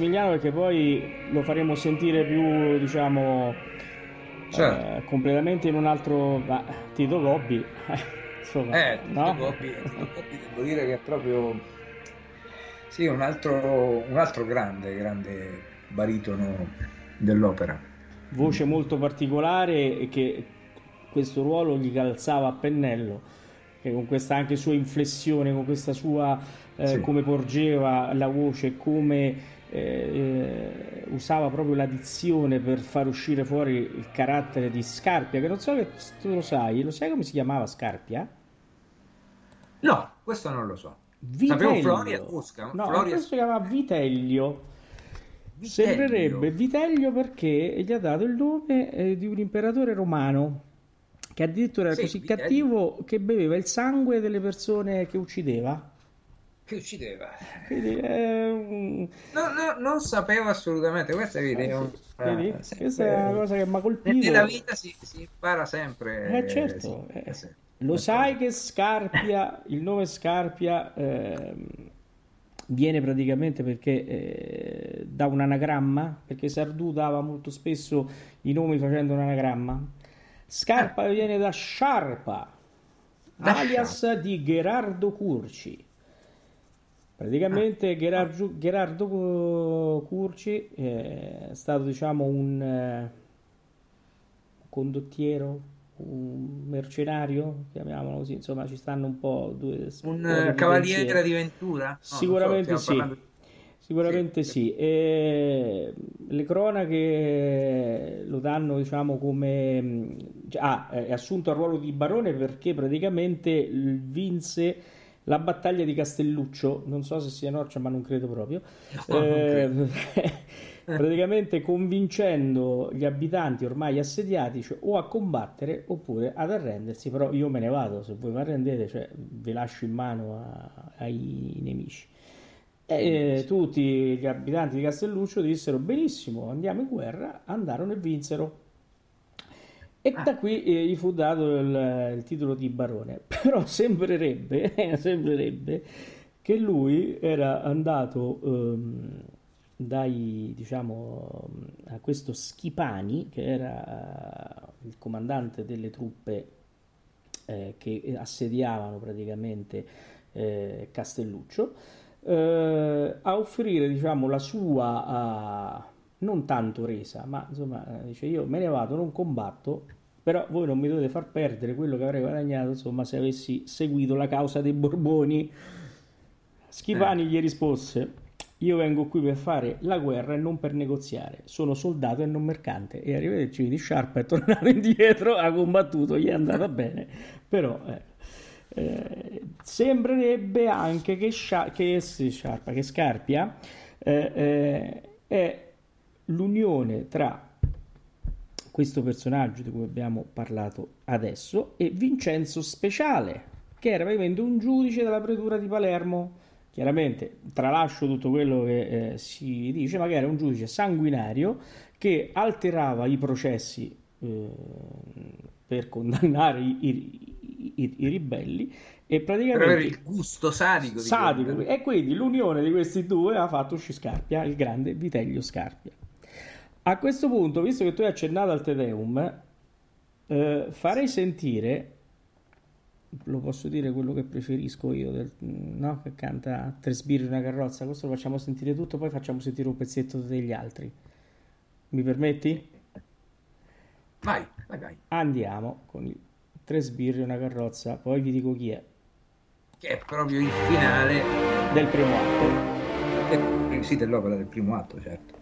Massimiliano perché poi lo faremo sentire più, diciamo, Certo. eh, completamente in un altro... ma, Tito Gobbi, (laughs) insomma, Eh, Tito no? Gobbi, Tito Gobbi devo dire che è proprio sì, un altro, un altro grande, grande baritono dell'opera. voce molto particolare e che questo ruolo gli calzava a pennello, che con questa anche sua inflessione, con questa sua eh, Sì. come porgeva la voce, come eh, eh, usava proprio la dizione per far uscire fuori il carattere di Scarpia, che non so che tu lo sai, lo sai come si chiamava Scarpia? No, questo non lo so. Viteglio. Sapevo Floria Tosca. No, Floria- questo si chiama Viteglio. Viteglio. Sembrerebbe Viteglio perché gli ha dato il nome eh, di un imperatore romano che addirittura era Sì, così Viteglio. cattivo che beveva il sangue delle persone che uccideva. Che uccideva. Quindi è un- No, no, non sapevo assolutamente. Questa è un- vedi? eh, sempre- Questa è una cosa che mi ha colpito. Nella vita si, si impara sempre. Eh, certo, eh. sempre. Lo sai che Scarpia, il nome Scarpia ehm, viene praticamente perché eh, da un anagramma, perché Sardù dava molto spesso i nomi facendo un anagramma. Scarpa viene da Sciarpa, alias di Gerardo Curci. Praticamente Gerardo, Gerardo Curci è stato diciamo un eh, condottiero, un mercenario, chiamiamolo così, insomma ci stanno un po' due Un eh, cavaliere di Ventura? No, so, Sicuramente stiamo sì, parlando sicuramente Sì. sì. E le cronache lo danno, diciamo, come... mh, Ah, è assunto al ruolo di barone perché praticamente vinse la battaglia di Castelluccio, non so se sia Norcia, ma non credo proprio. (laughs) No, non Eh, credo. (laughs) praticamente convincendo gli abitanti ormai assediati cioè, o a combattere oppure ad arrendersi, però io me ne vado, se voi vi arrendete, cioè, vi lascio in mano a- ai nemici. E eh, tutti gli abitanti di Castelluccio dissero benissimo, andiamo in guerra, andarono e vinsero. E da qui eh, gli fu dato il, il titolo di barone. (laughs) Però sembrerebbe, sembrerebbe che lui era andato ehm, dai, diciamo, a questo Schipani, che era eh, il comandante delle truppe eh, che assediavano praticamente eh, Castelluccio, eh, a offrire, diciamo, la sua, ah, non tanto resa, ma insomma, eh, dice io me ne vado, non combatto, però voi non mi dovete far perdere quello che avrei guadagnato, insomma, se avessi seguito la causa dei Borboni. Schipani gli rispose: Io vengo qui per fare la guerra e non per negoziare. Sono soldato e non mercante. E arrivederci di Sciarpa è tornato (laughs) indietro, ha combattuto, gli è andata bene. Però eh, eh, sembrerebbe anche che, Scia- che, sì, Sciarpa, che Scarpia eh, eh, è l'unione tra questo personaggio di cui abbiamo parlato adesso e Vincenzo Speciale, che era praticamente un giudice della pretura di Palermo. Chiaramente tralascio tutto quello che eh, si dice, ma che era un giudice sanguinario che alterava i processi eh, per condannare i, i- i- i ribelli e praticamente il gusto sadico. di sadico. quello. E quindi l'unione di questi due ha fatto uscire Scarpia, il grande Viteglio Scarpia. A questo punto, visto che tu hai accennato al Te Deum, eh, farei sentire, lo posso dire quello che preferisco io, del- no? che canta Tre sbirri e una carrozza, questo lo facciamo sentire tutto, poi facciamo sentire un pezzetto degli altri. Mi permetti? Vai, vai, vai. Andiamo con i Tre sbirri e una carrozza, poi vi dico chi è, Che è proprio il finale del primo atto. eh, sì, dell'opera del primo atto, certo.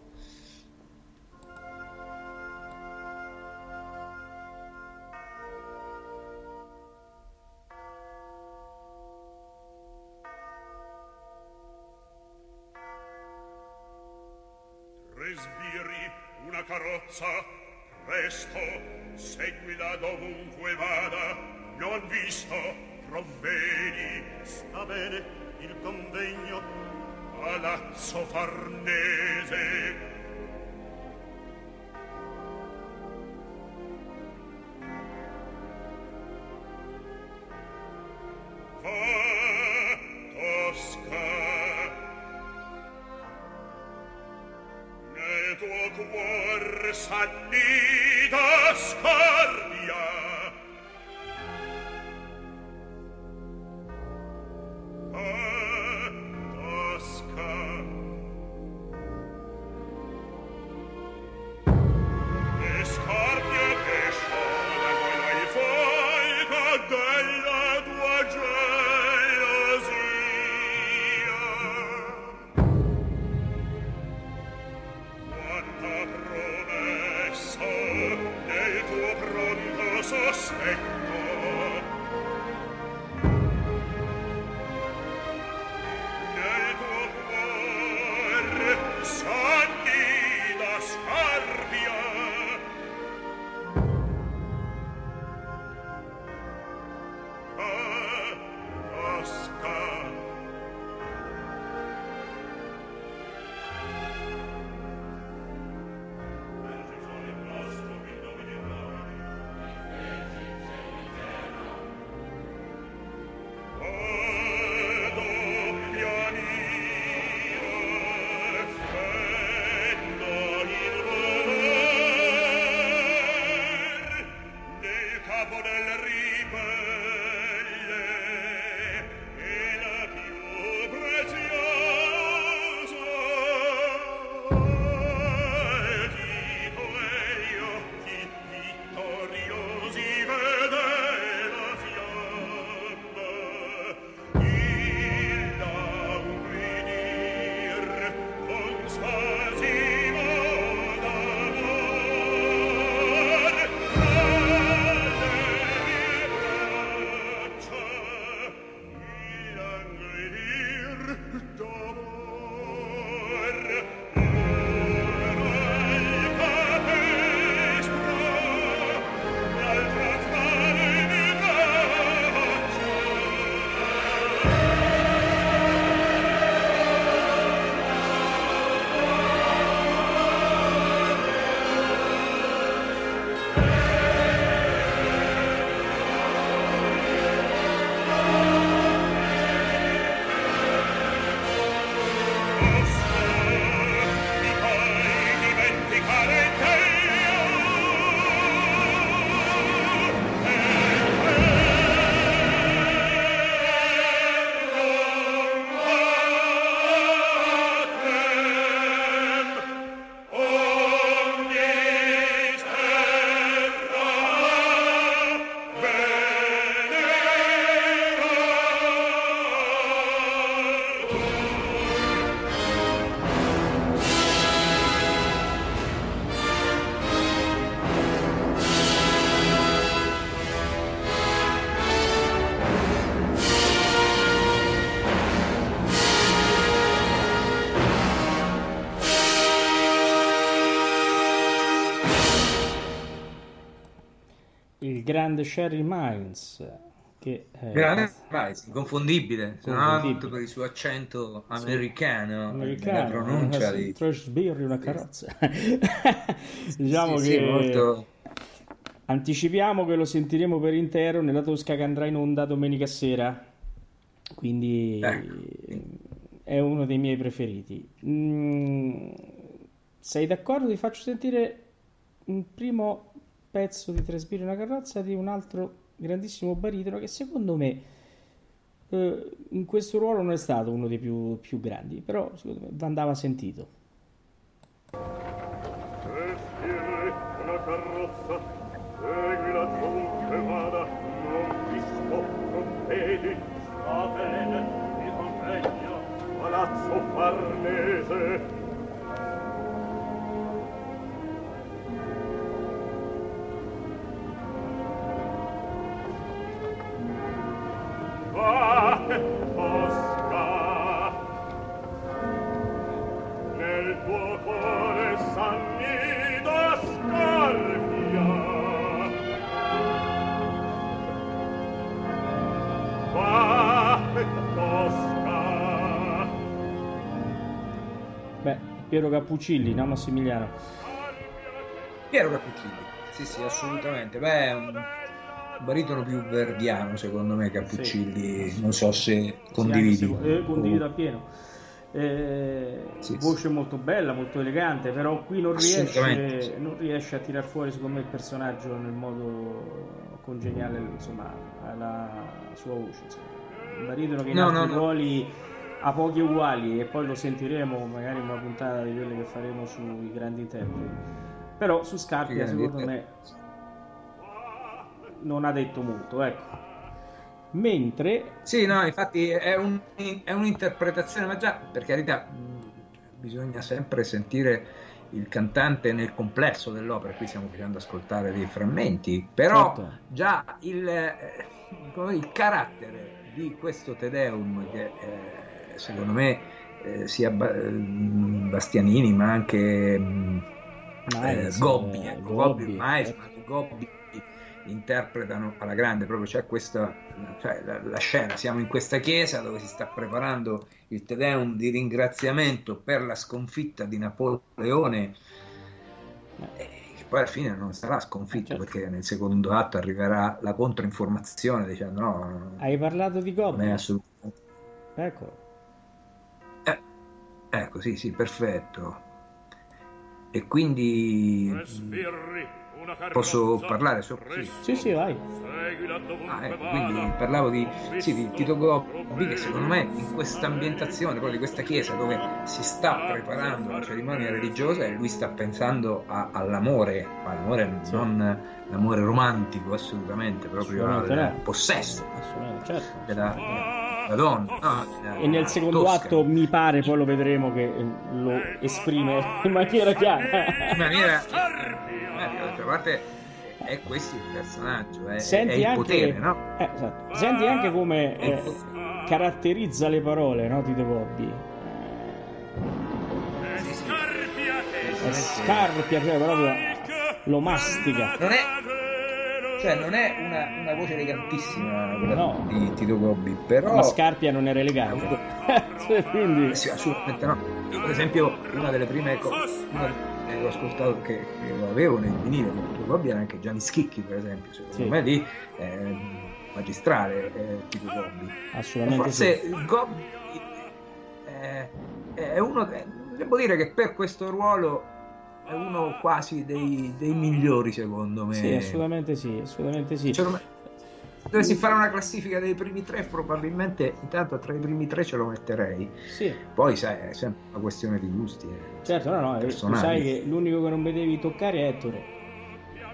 Grande Sherry Mines, che è Grande, sì, inconfondibile, se non Confondibile. altro per il suo accento americano, americano, nella pronuncia eh, di... Trash Beer, una carrozza. (laughs) diciamo Sì, che sì, molto... anticipiamo che lo sentiremo per intero nella Tosca che andrà in onda domenica sera. Quindi Ecco. è uno dei miei preferiti. Mm, sei d'accordo? Ti faccio sentire un primo pezzo di e una carrozza di un altro grandissimo baritono che secondo me eh, in questo ruolo non è stato uno dei più, più grandi, però secondo me andava sentito. Tre sbirri, una carrozza, seguila dovunque vada, non disco, trompeti, sta bene, il convegno, palazzo farnese. Piero Cappuccilli, no Massimiliano? Piero Cappuccilli, sì sì, assolutamente. Beh, un baritono più verdiano secondo me Cappuccilli, non so se condividi. Sì, se- eh, condivido appieno. eh, Sì, voce molto bella, molto elegante, però qui non riesce, sì. non riesce a tirar fuori secondo me il personaggio nel modo congeniale insomma, alla sua voce. Insomma. Mi dicono che in No, altri no, no. Ha pochi uguali e poi lo sentiremo magari in una puntata di quelle che faremo sui grandi interpreti. Però su Scarpia secondo me non ha detto molto, ecco. Mentre Sì, no, infatti è, un- è un'interpretazione, ma già per carità mh, bisogna sempre sentire il cantante nel complesso dell'opera, qui stiamo facendo ascoltare dei frammenti, però Certo. già il, eh, il carattere di questo Te Deum che eh, secondo me eh, sia Ba- mh, Bastianini ma anche Miles, eh, Gobbi, eh, ecco, Gobbi, Gobbi, Miles, ecco. Gobbi interpretano alla grande, proprio c'è questa cioè, la, la scena, siamo in questa chiesa dove si sta preparando il Te Deum di ringraziamento per la sconfitta di Napoleone e che poi alla fine non sarà sconfitto Certo. perché nel secondo atto arriverà la controinformazione dicendo no, hai parlato di Gobbi? assolutamente Ecco, ecco sì sì perfetto. E quindi posso parlare? Su presto, sì sì vai. Ah, ecco, quindi parlavo di, sì, di Tito Gobbi che secondo me in questa ambientazione proprio di questa chiesa dove si sta preparando la cerimonia religiosa e lui sta pensando a- all'amore, ma l'amore Sì. non l'amore romantico assolutamente, proprio al possesso Assolutamente, certo. della, della donna. no, della E nel secondo Tosca. atto mi pare, poi lo vedremo che eh, lo esprime in maniera chiara. in maniera (laughs) eh, d'altra parte è questo il personaggio, è, è Senti il anche, potere, no? eh, esatto. Senti anche come È eh, caratterizza le parole no, Tito Gobbi. Scarpia che È scarpia, cioè proprio lo mastica. Non è, cioè, non è una, una voce elegantissima quella No. di Tito Gobbi, però Ma Scarpia non era elegante. (laughs) Cioè, Quindi, Eh sì, assolutamente no. Io, per esempio, una delle prime cose che ho ascoltato che, che lo avevo nel vinile di Tito Gobbi era anche Gianni Schicchi, per esempio. Secondo Sì. me lì è magistrale eh, Tito Gobbi. assolutamente Forse sì. Gobbi è, è uno che, devo dire che per questo ruolo è uno quasi dei, dei migliori, secondo me. Sì, assolutamente sì, assolutamente sì. Se dovessi fare una classifica dei primi tre, probabilmente intanto tra i primi tre ce lo metterei. Sì, Poi, sai, è sempre una questione di gusti. eh. certo, no, no, eh, tu Personali. sai che l'unico che non vedevi toccare è Ettore.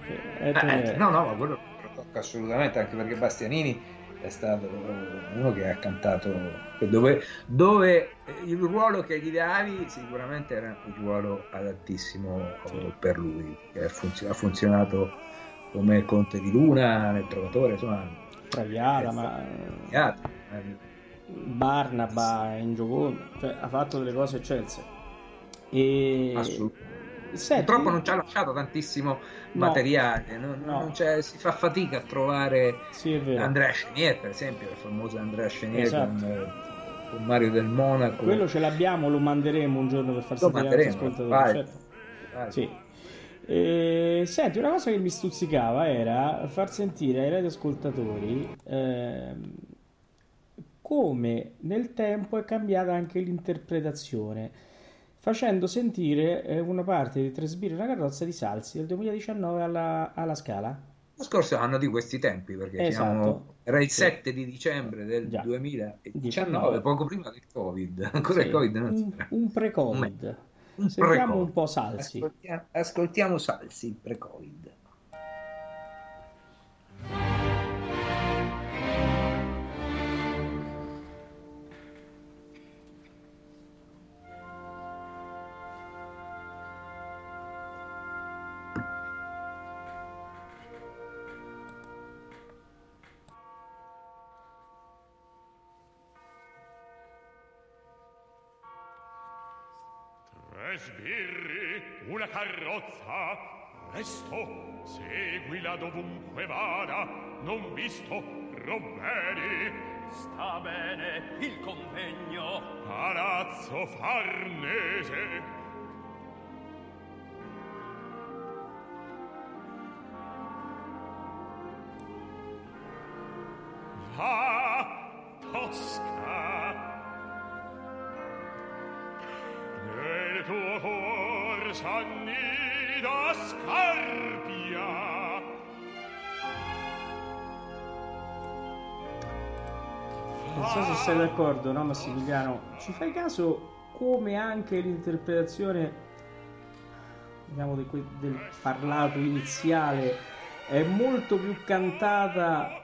Cioè, Ettore Eh, no, no, ma quello lo tocca assolutamente, anche perché Bastianini è stato uno che ha cantato dove, dove il ruolo che gli davi sicuramente era un ruolo adattissimo per lui, ha funzio- ha funzionato come Conte di Luna nel Trovatore, insomma, Traviata, ma gli altri, eh, Barnaba in Giocondo, cioè ha fatto delle cose eccelse. E assolutamente. Senti, Purtroppo non ci ha lasciato tantissimo No. materiale, non- No. non si fa fatica a trovare Sì. Andrea Chenier, per esempio, il famoso Andrea Chenier Esatto. con, eh, con Mario del Monaco. Quello ce l'abbiamo, lo manderemo un giorno per far sentire agli ascoltatori. certo. Vai. Sì. Eh, senti, una cosa che mi stuzzicava era far sentire ai radioascoltatori ehm, come nel tempo è cambiata anche l'interpretazione, facendo sentire eh, una parte di Tre sbirri e una carrozza di Salsi del 2019 alla, alla Scala. Lo scorso anno di questi tempi, perché Esatto. siamo, era il Sì. 7 di dicembre del Già. 2019, 19. poco prima del Covid. Ancora il Covid non un, un pre-Covid. Un Sentiamo pre-Covid. un po' Salsi. Ascoltiamo, ascoltiamo Salsi, il pre-Covid. Oh, dico provvedi sta bene il convegno. Palazzo farnese! Non so se sei d'accordo, no Massimiliano? Ci fai caso come anche l'interpretazione diciamo, del, del parlato iniziale è molto più cantata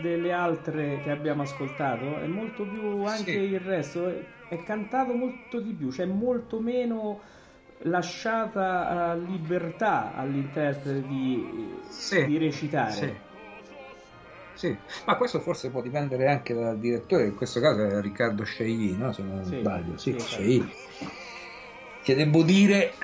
delle altre che abbiamo ascoltato, è molto più anche Sì. il resto, è, è cantato molto di più, c'è molto meno lasciata eh, libertà all'interprete di, Sì, di recitare. Sì. Sì, ma questo forse può dipendere anche dal direttore, in questo caso è Riccardo Scegli, no? Se non Sì, sbaglio, sì, sì. Che devo dire,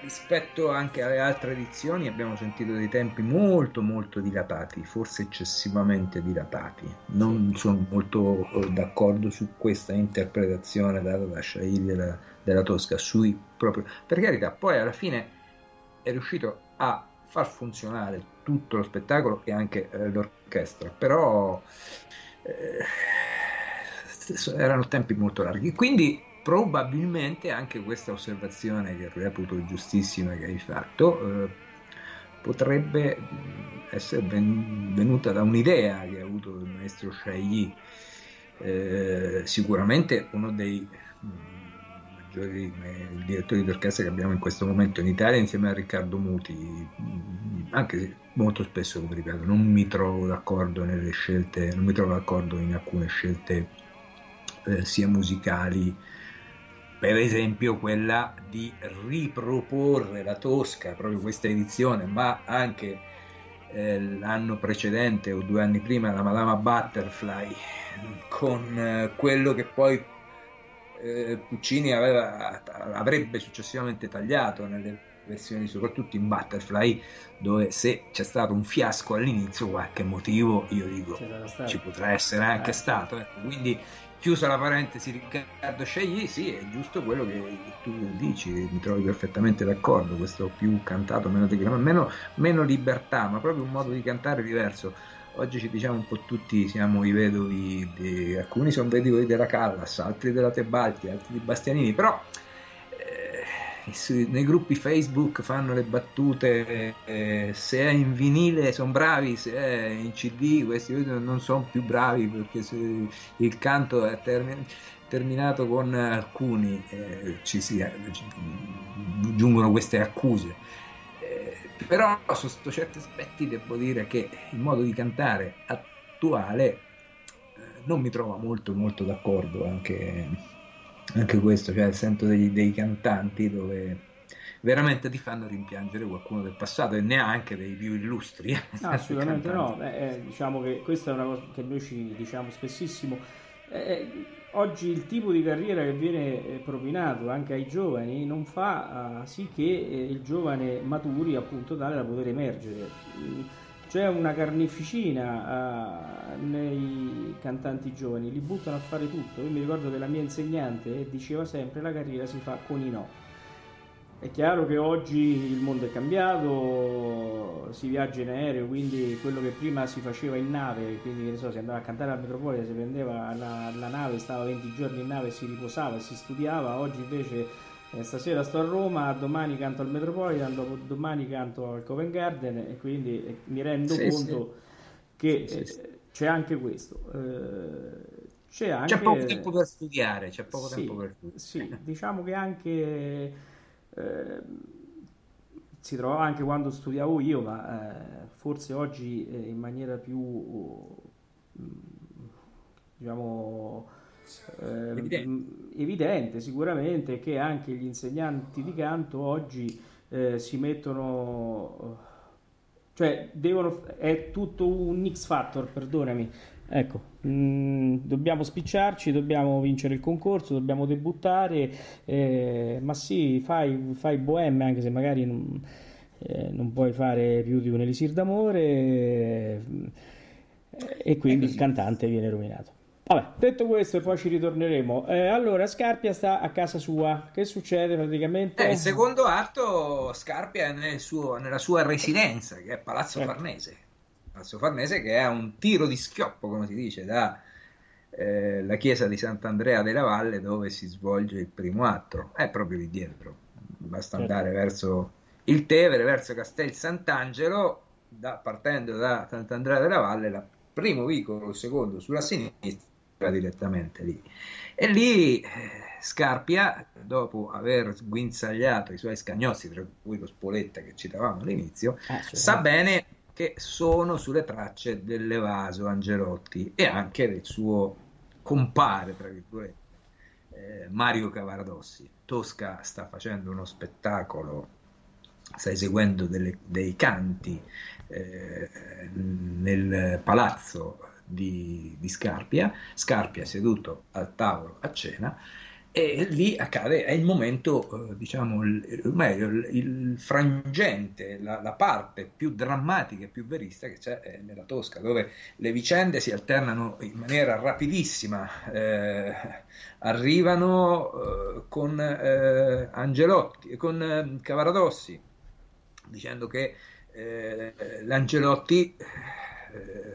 rispetto anche alle altre edizioni, abbiamo sentito dei tempi molto molto dilatati, forse eccessivamente dilatati. Non sono molto eh, d'accordo su questa interpretazione data da Scegli della, della Tosca, sui proprio... Per carità, poi alla fine è riuscito a far funzionare tutto lo spettacolo e anche eh, l'orchestra, però eh, erano tempi molto larghi. Quindi probabilmente anche questa osservazione che reputo giustissima che hai fatto eh, potrebbe mh, essere ven- venuta da un'idea che ha avuto il maestro Scegli, eh, sicuramente uno dei maggiori eh, direttori d'orchestra che abbiamo in questo momento in Italia insieme a Riccardo Muti, anche se molto spesso, come ripeto, non mi trovo d'accordo nelle scelte, non mi trovo d'accordo in alcune scelte eh, sia musicali, per esempio quella di riproporre la Tosca, proprio questa edizione, ma anche eh, l'anno precedente o due anni prima la Madama Butterfly, con eh, quello che poi eh, Puccini aveva, avrebbe successivamente tagliato nelle versioni, soprattutto in Butterfly, dove se c'è stato un fiasco all'inizio, qualche motivo, io dico, Ci potrà essere anche Eh. stato. ecco. Quindi, chiusa la parentesi, Riccardo Scegli, sì, è giusto quello che tu dici, mi trovi perfettamente d'accordo. Questo più cantato, meno meno, meno libertà, ma proprio un modo di cantare diverso. Oggi ci diciamo un po' tutti siamo i vedovi, di, alcuni sono vedovi della Callas, altri della Tebaldi, altri di Bastianini, però eh, nei gruppi Facebook fanno le battute, eh, se è in vinile sono bravi, se è in CD questi non sono più bravi perché il canto è termi- terminato con alcuni, eh, ci si, giungono queste accuse. Eh, però sotto certi aspetti devo dire che il modo di cantare attuale eh, non mi trova molto molto d'accordo anche, anche questo, cioè sento dei, dei cantanti dove veramente ti fanno rimpiangere qualcuno del passato e neanche dei più illustri. eh, No, assolutamente no, Beh, (laughs) eh, diciamo che questa è una cosa che noi ci diciamo spessissimo. Eh, oggi il tipo di carriera che viene eh, propinato anche ai giovani non fa eh, sì che eh, il giovane maturi appunto tale da poter emergere. Mm, C'è una carneficina eh, nei cantanti giovani, li buttano a fare tutto. Io mi ricordo che la mia insegnante diceva sempre la carriera si fa con i no. È chiaro che oggi il mondo è cambiato, si viaggia in aereo, quindi quello che prima si faceva in nave, quindi che ne so, si andava a cantare al Metropolitan, si prendeva la, la nave, stava 20 giorni in nave, si riposava e si studiava, oggi invece eh, stasera sto a Roma, domani canto al Metropolitan, dopo domani canto al Covent Garden e quindi eh, mi rendo Sì, conto che Sì, sì, eh, sì. c'è anche questo. Eh, c'è anche... C'è poco tempo per studiare, c'è poco Sì, tempo per studiare. sì, diciamo che anche eh, si trovava anche quando studiavo io, ma eh, forse oggi eh, in maniera più mm, diciamo eh, Evidente. mm, evidente sicuramente che anche gli insegnanti di canto oggi eh, si mettono cioè devono è tutto un X factor perdonami ecco mm, dobbiamo spicciarci dobbiamo vincere il concorso dobbiamo debuttare eh, ma sì fai, fai bohème anche se magari non, eh, non puoi fare più di un elisir d'amore eh, e quindi il cantante viene rovinato Vabbè, detto questo, poi ci ritorneremo. Eh, allora, Scarpia sta a casa sua. Che succede praticamente? Eh, il secondo atto Scarpia è nel suo- nella sua residenza, che è Palazzo Ecco. Farnese. Palazzo Farnese che è un tiro di schioppo, come si dice, da eh, la chiesa di Sant'Andrea della Valle dove si svolge il primo atto. È proprio lì dietro. basta Certo. andare verso il Tevere, verso Castel Sant'Angelo, da- partendo da Sant'Andrea della Valle, il primo vicolo, il secondo sulla sinistra, direttamente lì. E lì eh, Scarpia, dopo aver guinzagliato i suoi scagnozzi, tra cui lo Spoletta che citavamo all'inizio, Eh, sì. sa bene che sono sulle tracce dell'evaso Angelotti e anche del suo compare, tra virgolette, eh, Mario Cavaradossi. Tosca sta facendo uno spettacolo, sta eseguendo delle- dei canti eh, nel palazzo di, di Scarpia, Scarpia seduto al tavolo a cena e lì accade, è il momento, eh, diciamo, il, meglio, il, frangente, la, la parte più drammatica e più verista che c'è eh, nella Tosca, dove le vicende si alternano in maniera rapidissima, eh, arrivano eh, con eh, Angelotti, con eh, Cavaradossi, dicendo che eh, l'Angelotti eh,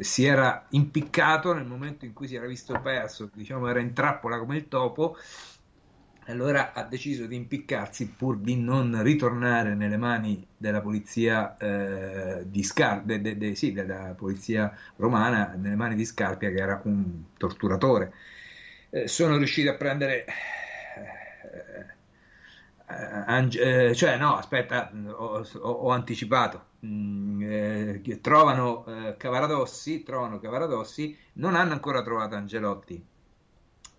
si era impiccato nel momento in cui si era visto perso, diciamo era in trappola come il topo, allora ha deciso di impiccarsi pur di non ritornare nelle mani della polizia eh, di Scar- de- de- de- sì, della polizia romana, nelle mani di Scarpia che era un torturatore. Eh, sono riusciti a prendere eh, eh, Ange- eh, cioè no, aspetta, ho, ho- ho anticipato. Mm, eh, trovano eh, Cavaradossi, trovano Cavaradossi, non hanno ancora trovato Angelotti.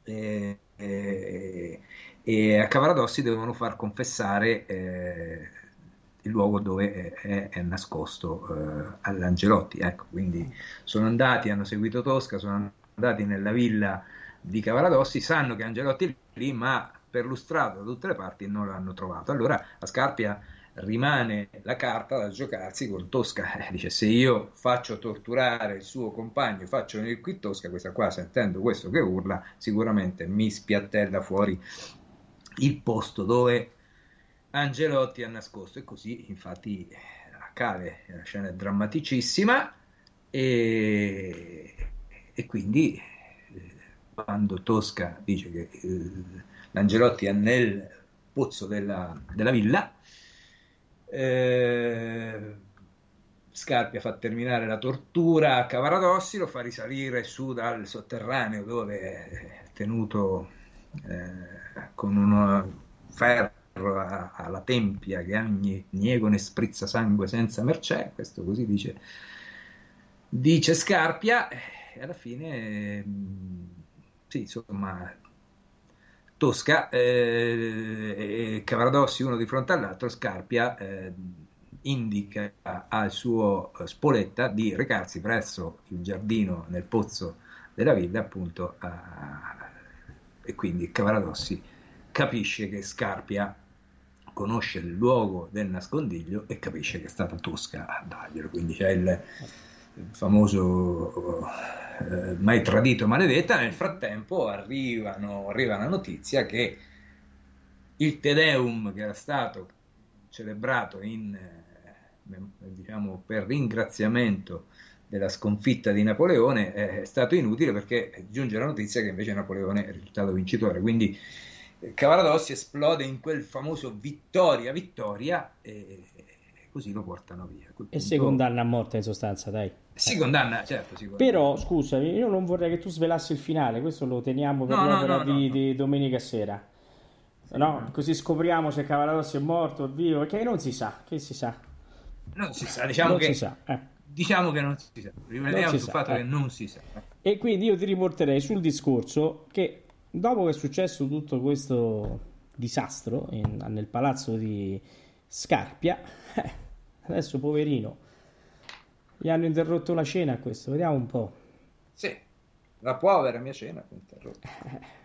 Eh, eh, e a Cavaradossi devono far confessare eh, il luogo dove è, è nascosto eh, all'Angelotti. Ecco, quindi sono andati, hanno seguito Tosca, sono andati nella villa di Cavaradossi, sanno che Angelotti è lì, ma perlustrato da tutte le parti non l'hanno trovato. Allora a Scarpia rimane la carta da giocarsi con Tosca. Eh, dice: Se io faccio torturare il suo compagno, faccio venire qui Tosca, questa qua sentendo questo che urla, sicuramente mi spiattella fuori il posto dove Angelotti ha nascosto. E così, infatti, accade. La scena è drammaticissima. E, e quindi, eh, quando Tosca dice che eh, l'Angelotti è nel pozzo della, della villa, eh, Scarpia fa terminare la tortura a Cavaradossi, lo fa risalire su dal sotterraneo dove è tenuto eh, con un ferro alla tempia che ogni niego ne sprizza sangue senza mercè, questo così dice, dice Scarpia, e alla fine, mm, sì, insomma, Tosca eh, e Cavaradossi uno di fronte all'altro, Scarpia eh, indica al suo Spoletta di recarsi presso il giardino nel pozzo della villa, appunto, a- e quindi Cavaradossi capisce che Scarpia conosce il luogo del nascondiglio e capisce che è stata Tosca a darglielo, quindi c'è il famoso eh, mai tradito maledetta. Nel frattempo arrivano, arriva la notizia che il Te Deum che era stato celebrato in, eh, diciamo, per ringraziamento della sconfitta di Napoleone è stato inutile perché giunge la notizia che invece Napoleone è risultato vincitore. Quindi eh, Cavaradossi esplode in quel famoso vittoria, vittoria e così lo portano via. E punto si condanna a morte in sostanza, dai. Si condanna, certo, si condanna. Però, scusami, io non vorrei che tu svelassi il finale, questo lo teniamo per No, l'opera no, di, no. di domenica sera. No, così scopriamo se Cavaradossi è morto o vivo, perché non si sa, che si sa. Non si sa, diciamo, non che, si sa. eh. diciamo che non si sa. Si sul sa, fatto eh. che non si sa. E quindi io ti riporterei sul discorso che dopo che è successo tutto questo disastro in- nel palazzo di Scarpia, eh, adesso poverino, gli hanno interrotto la cena a questo, vediamo un po'. Sì, la povera mia cena interrotta. (laughs)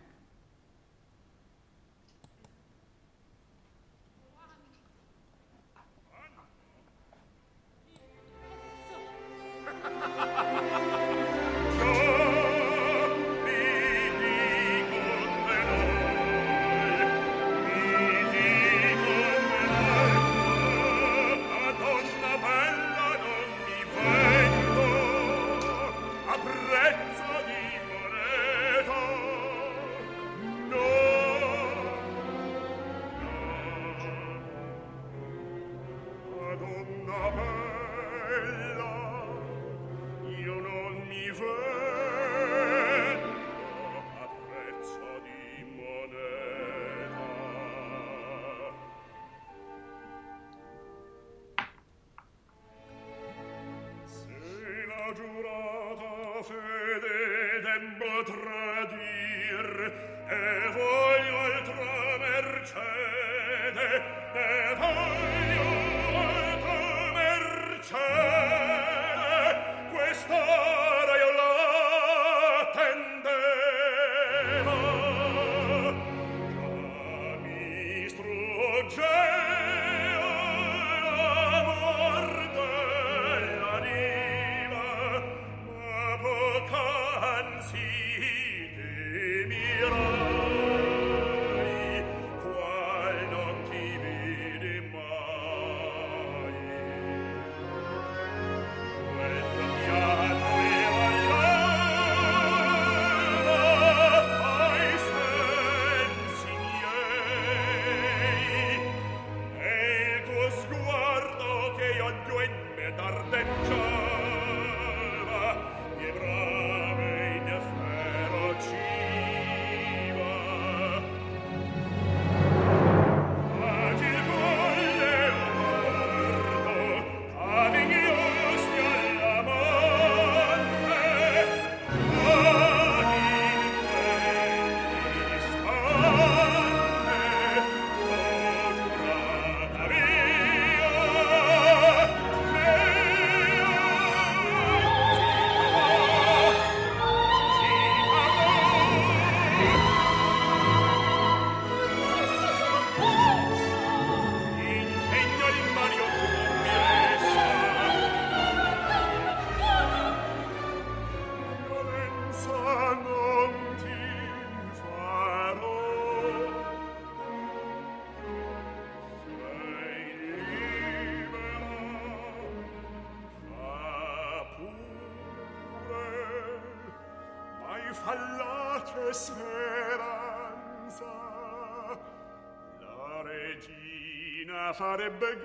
farebbe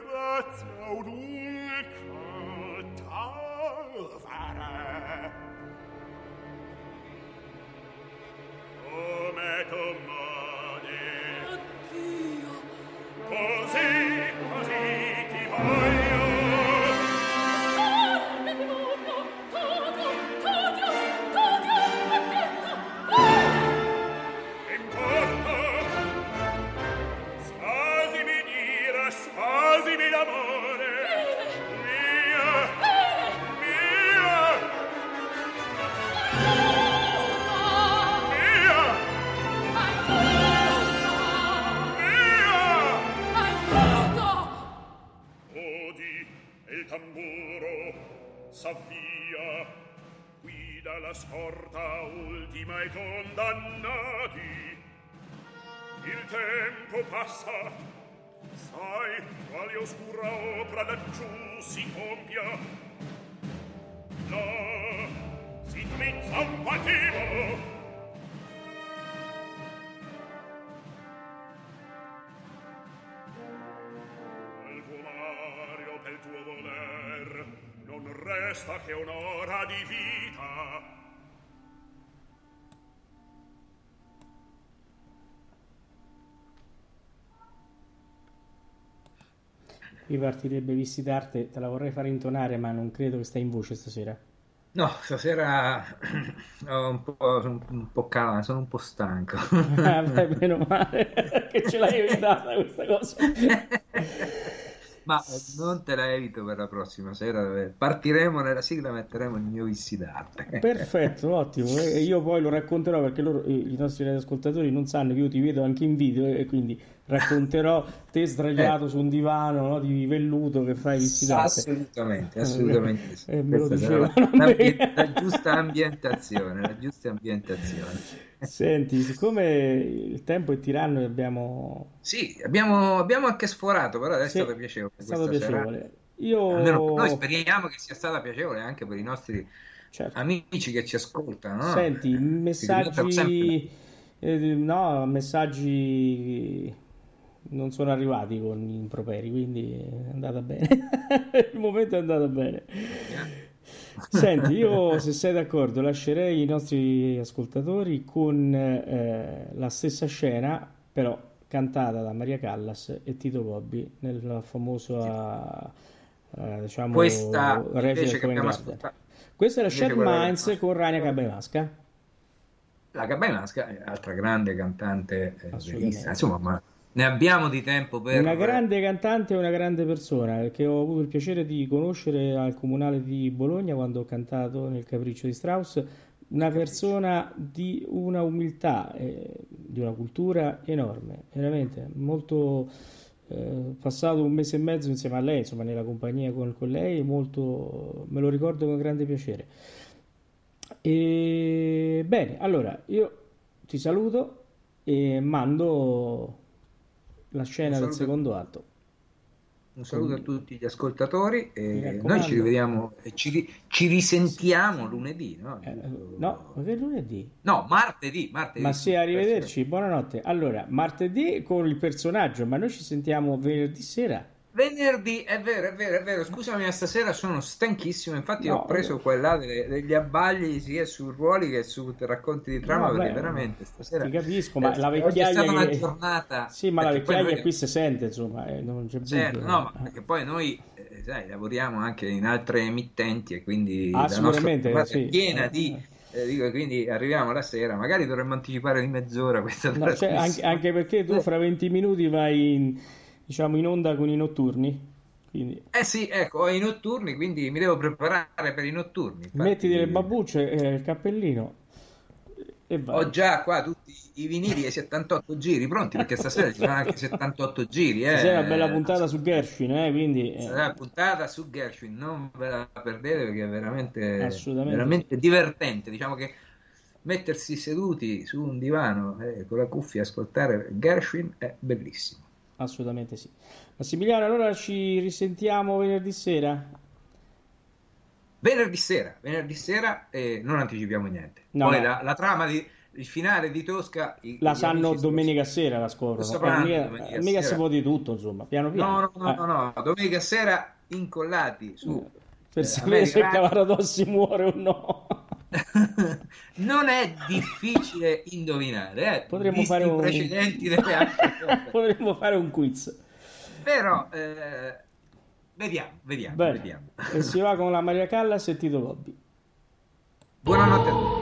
che un'ora di vita. Mi partirebbe visitarti, te la vorrei fare intonare, ma non credo che stai in voce stasera. No, stasera (clears throat) ho un po', sono un po' calma, sono un po' stanco. (laughs) Ah, beh, meno male (laughs) che ce l'hai evitata questa cosa. (laughs) Ma non te la evito per la prossima sera. Partiremo nella sigla, metteremo il mio vissidarte. (laughs) Perfetto, ottimo. E io poi lo racconterò perché loro, eh, i nostri ascoltatori non sanno che io ti vedo anche in video e quindi racconterò te sdraiato su un divano no, di velluto che fai visitate. Assolutamente, assolutamente. sì. (laughs) Eh, la, la- la giusta ambientazione, la giusta ambientazione. Senti, siccome il tempo è tiranno abbiamo... Sì, abbiamo, abbiamo anche sforato, però adesso Sì, è stato piacevole è stato piacevole. Io... Almeno noi speriamo che sia stata piacevole anche per i nostri Certo. amici che ci ascoltano. no? Senti, Eh, messaggi... eh, no, messaggi non sono arrivati con improperi, quindi è andata bene. (laughs) Il momento è andato bene. Senti, io se sei d'accordo lascerei i nostri ascoltatori con eh, la stessa scena, però cantata da Maria Callas e Tito Bobbi nel famoso eh, diciamo Questa invece che abbiamo ascoltato, Questa è la Shed Minds con Rania Cabemasca. La Cabenasca è altra grande cantante eh, bellissima. Insomma, ma ne abbiamo di tempo per... Una grande cantante e una grande persona che ho avuto il piacere di conoscere al comunale di Bologna quando ho cantato nel Capriccio di Strauss. Una persona di una umiltà e di una cultura enorme, veramente molto. eh, passato un mese e mezzo insieme a lei, insomma, nella compagnia con, con lei, molto, me lo ricordo con grande piacere. E, bene, allora io ti saluto e mando la scena del secondo atto. Un saluto a tutti gli ascoltatori e noi ci rivediamo ci, ci risentiamo lunedì, no? Eh, no, che lunedì? No, martedì, martedì. Ma sì, arrivederci, buonanotte. Allora, martedì con il personaggio, ma noi ci sentiamo venerdì sera. Venerdì, è vero, è vero, è vero. Scusami, ma stasera sono stanchissimo. Infatti, No, ho preso e là delle- degli abbagli sia su ruoli che su racconti di trama. No, perché vabbè, veramente stasera Ti capisco, ma eh, la oggi è vecchiaia stata una giornata. Sì, ma la poi vecchiaia noi- qui si sente, insomma, eh, non c'è Certo, no, ma Eh. perché poi noi eh, sai, lavoriamo anche in altre emittenti e quindi Ah, la nostra sì. è piena Eh, di. eh, dico, quindi arriviamo la sera, magari dovremmo anticipare di mezz'ora questa No, cioè, anche, anche perché tu fra 20 minuti vai in, diciamo, in onda con i notturni, quindi Eh sì, ecco, ho i notturni, quindi mi devo preparare per i notturni. Infatti, mettiti le babbucce e il cappellino e vai. Ho già qua tutti i vinili ai 78 giri pronti perché stasera ci sono anche 78 giri. Eh. Stasera è una bella puntata su Gershwin, eh, quindi eh, Sarà puntata su Gershwin, non ve la perdete perché è veramente, veramente divertente. Diciamo che mettersi seduti su un divano eh, con la cuffia e ascoltare Gershwin è bellissimo. Assolutamente sì. Massimiliano, allora ci risentiamo venerdì sera? Venerdì sera, venerdì sera eh, non anticipiamo niente. No, Poi no. La, la trama di il finale di Tosca i- La sanno domenica sera, la scorsa. Eh, mica domenica mica si può di tutto, insomma, piano piano. No, no, no, Eh, no, no, domenica sera incollati su Per eh, sapere se America Cavaradossi muore o no. (laughs) non è difficile indovinare, eh, Potremmo fare un- (laughs) Potremmo fare un quiz. però eh, vediamo, vediamo, vediamo. E si va con la Maria Callas e Tito Gobbi. Buonanotte a tutti.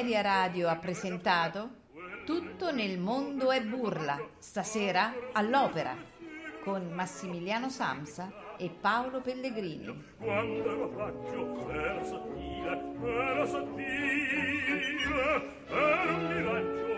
Ameria Radio ha presentato Tutto nel mondo è burla, stasera all'opera, con Massimiliano Samsa e Paolo Pellegrini. Quando ero raggio, era sottile, era sottile, era un miraggio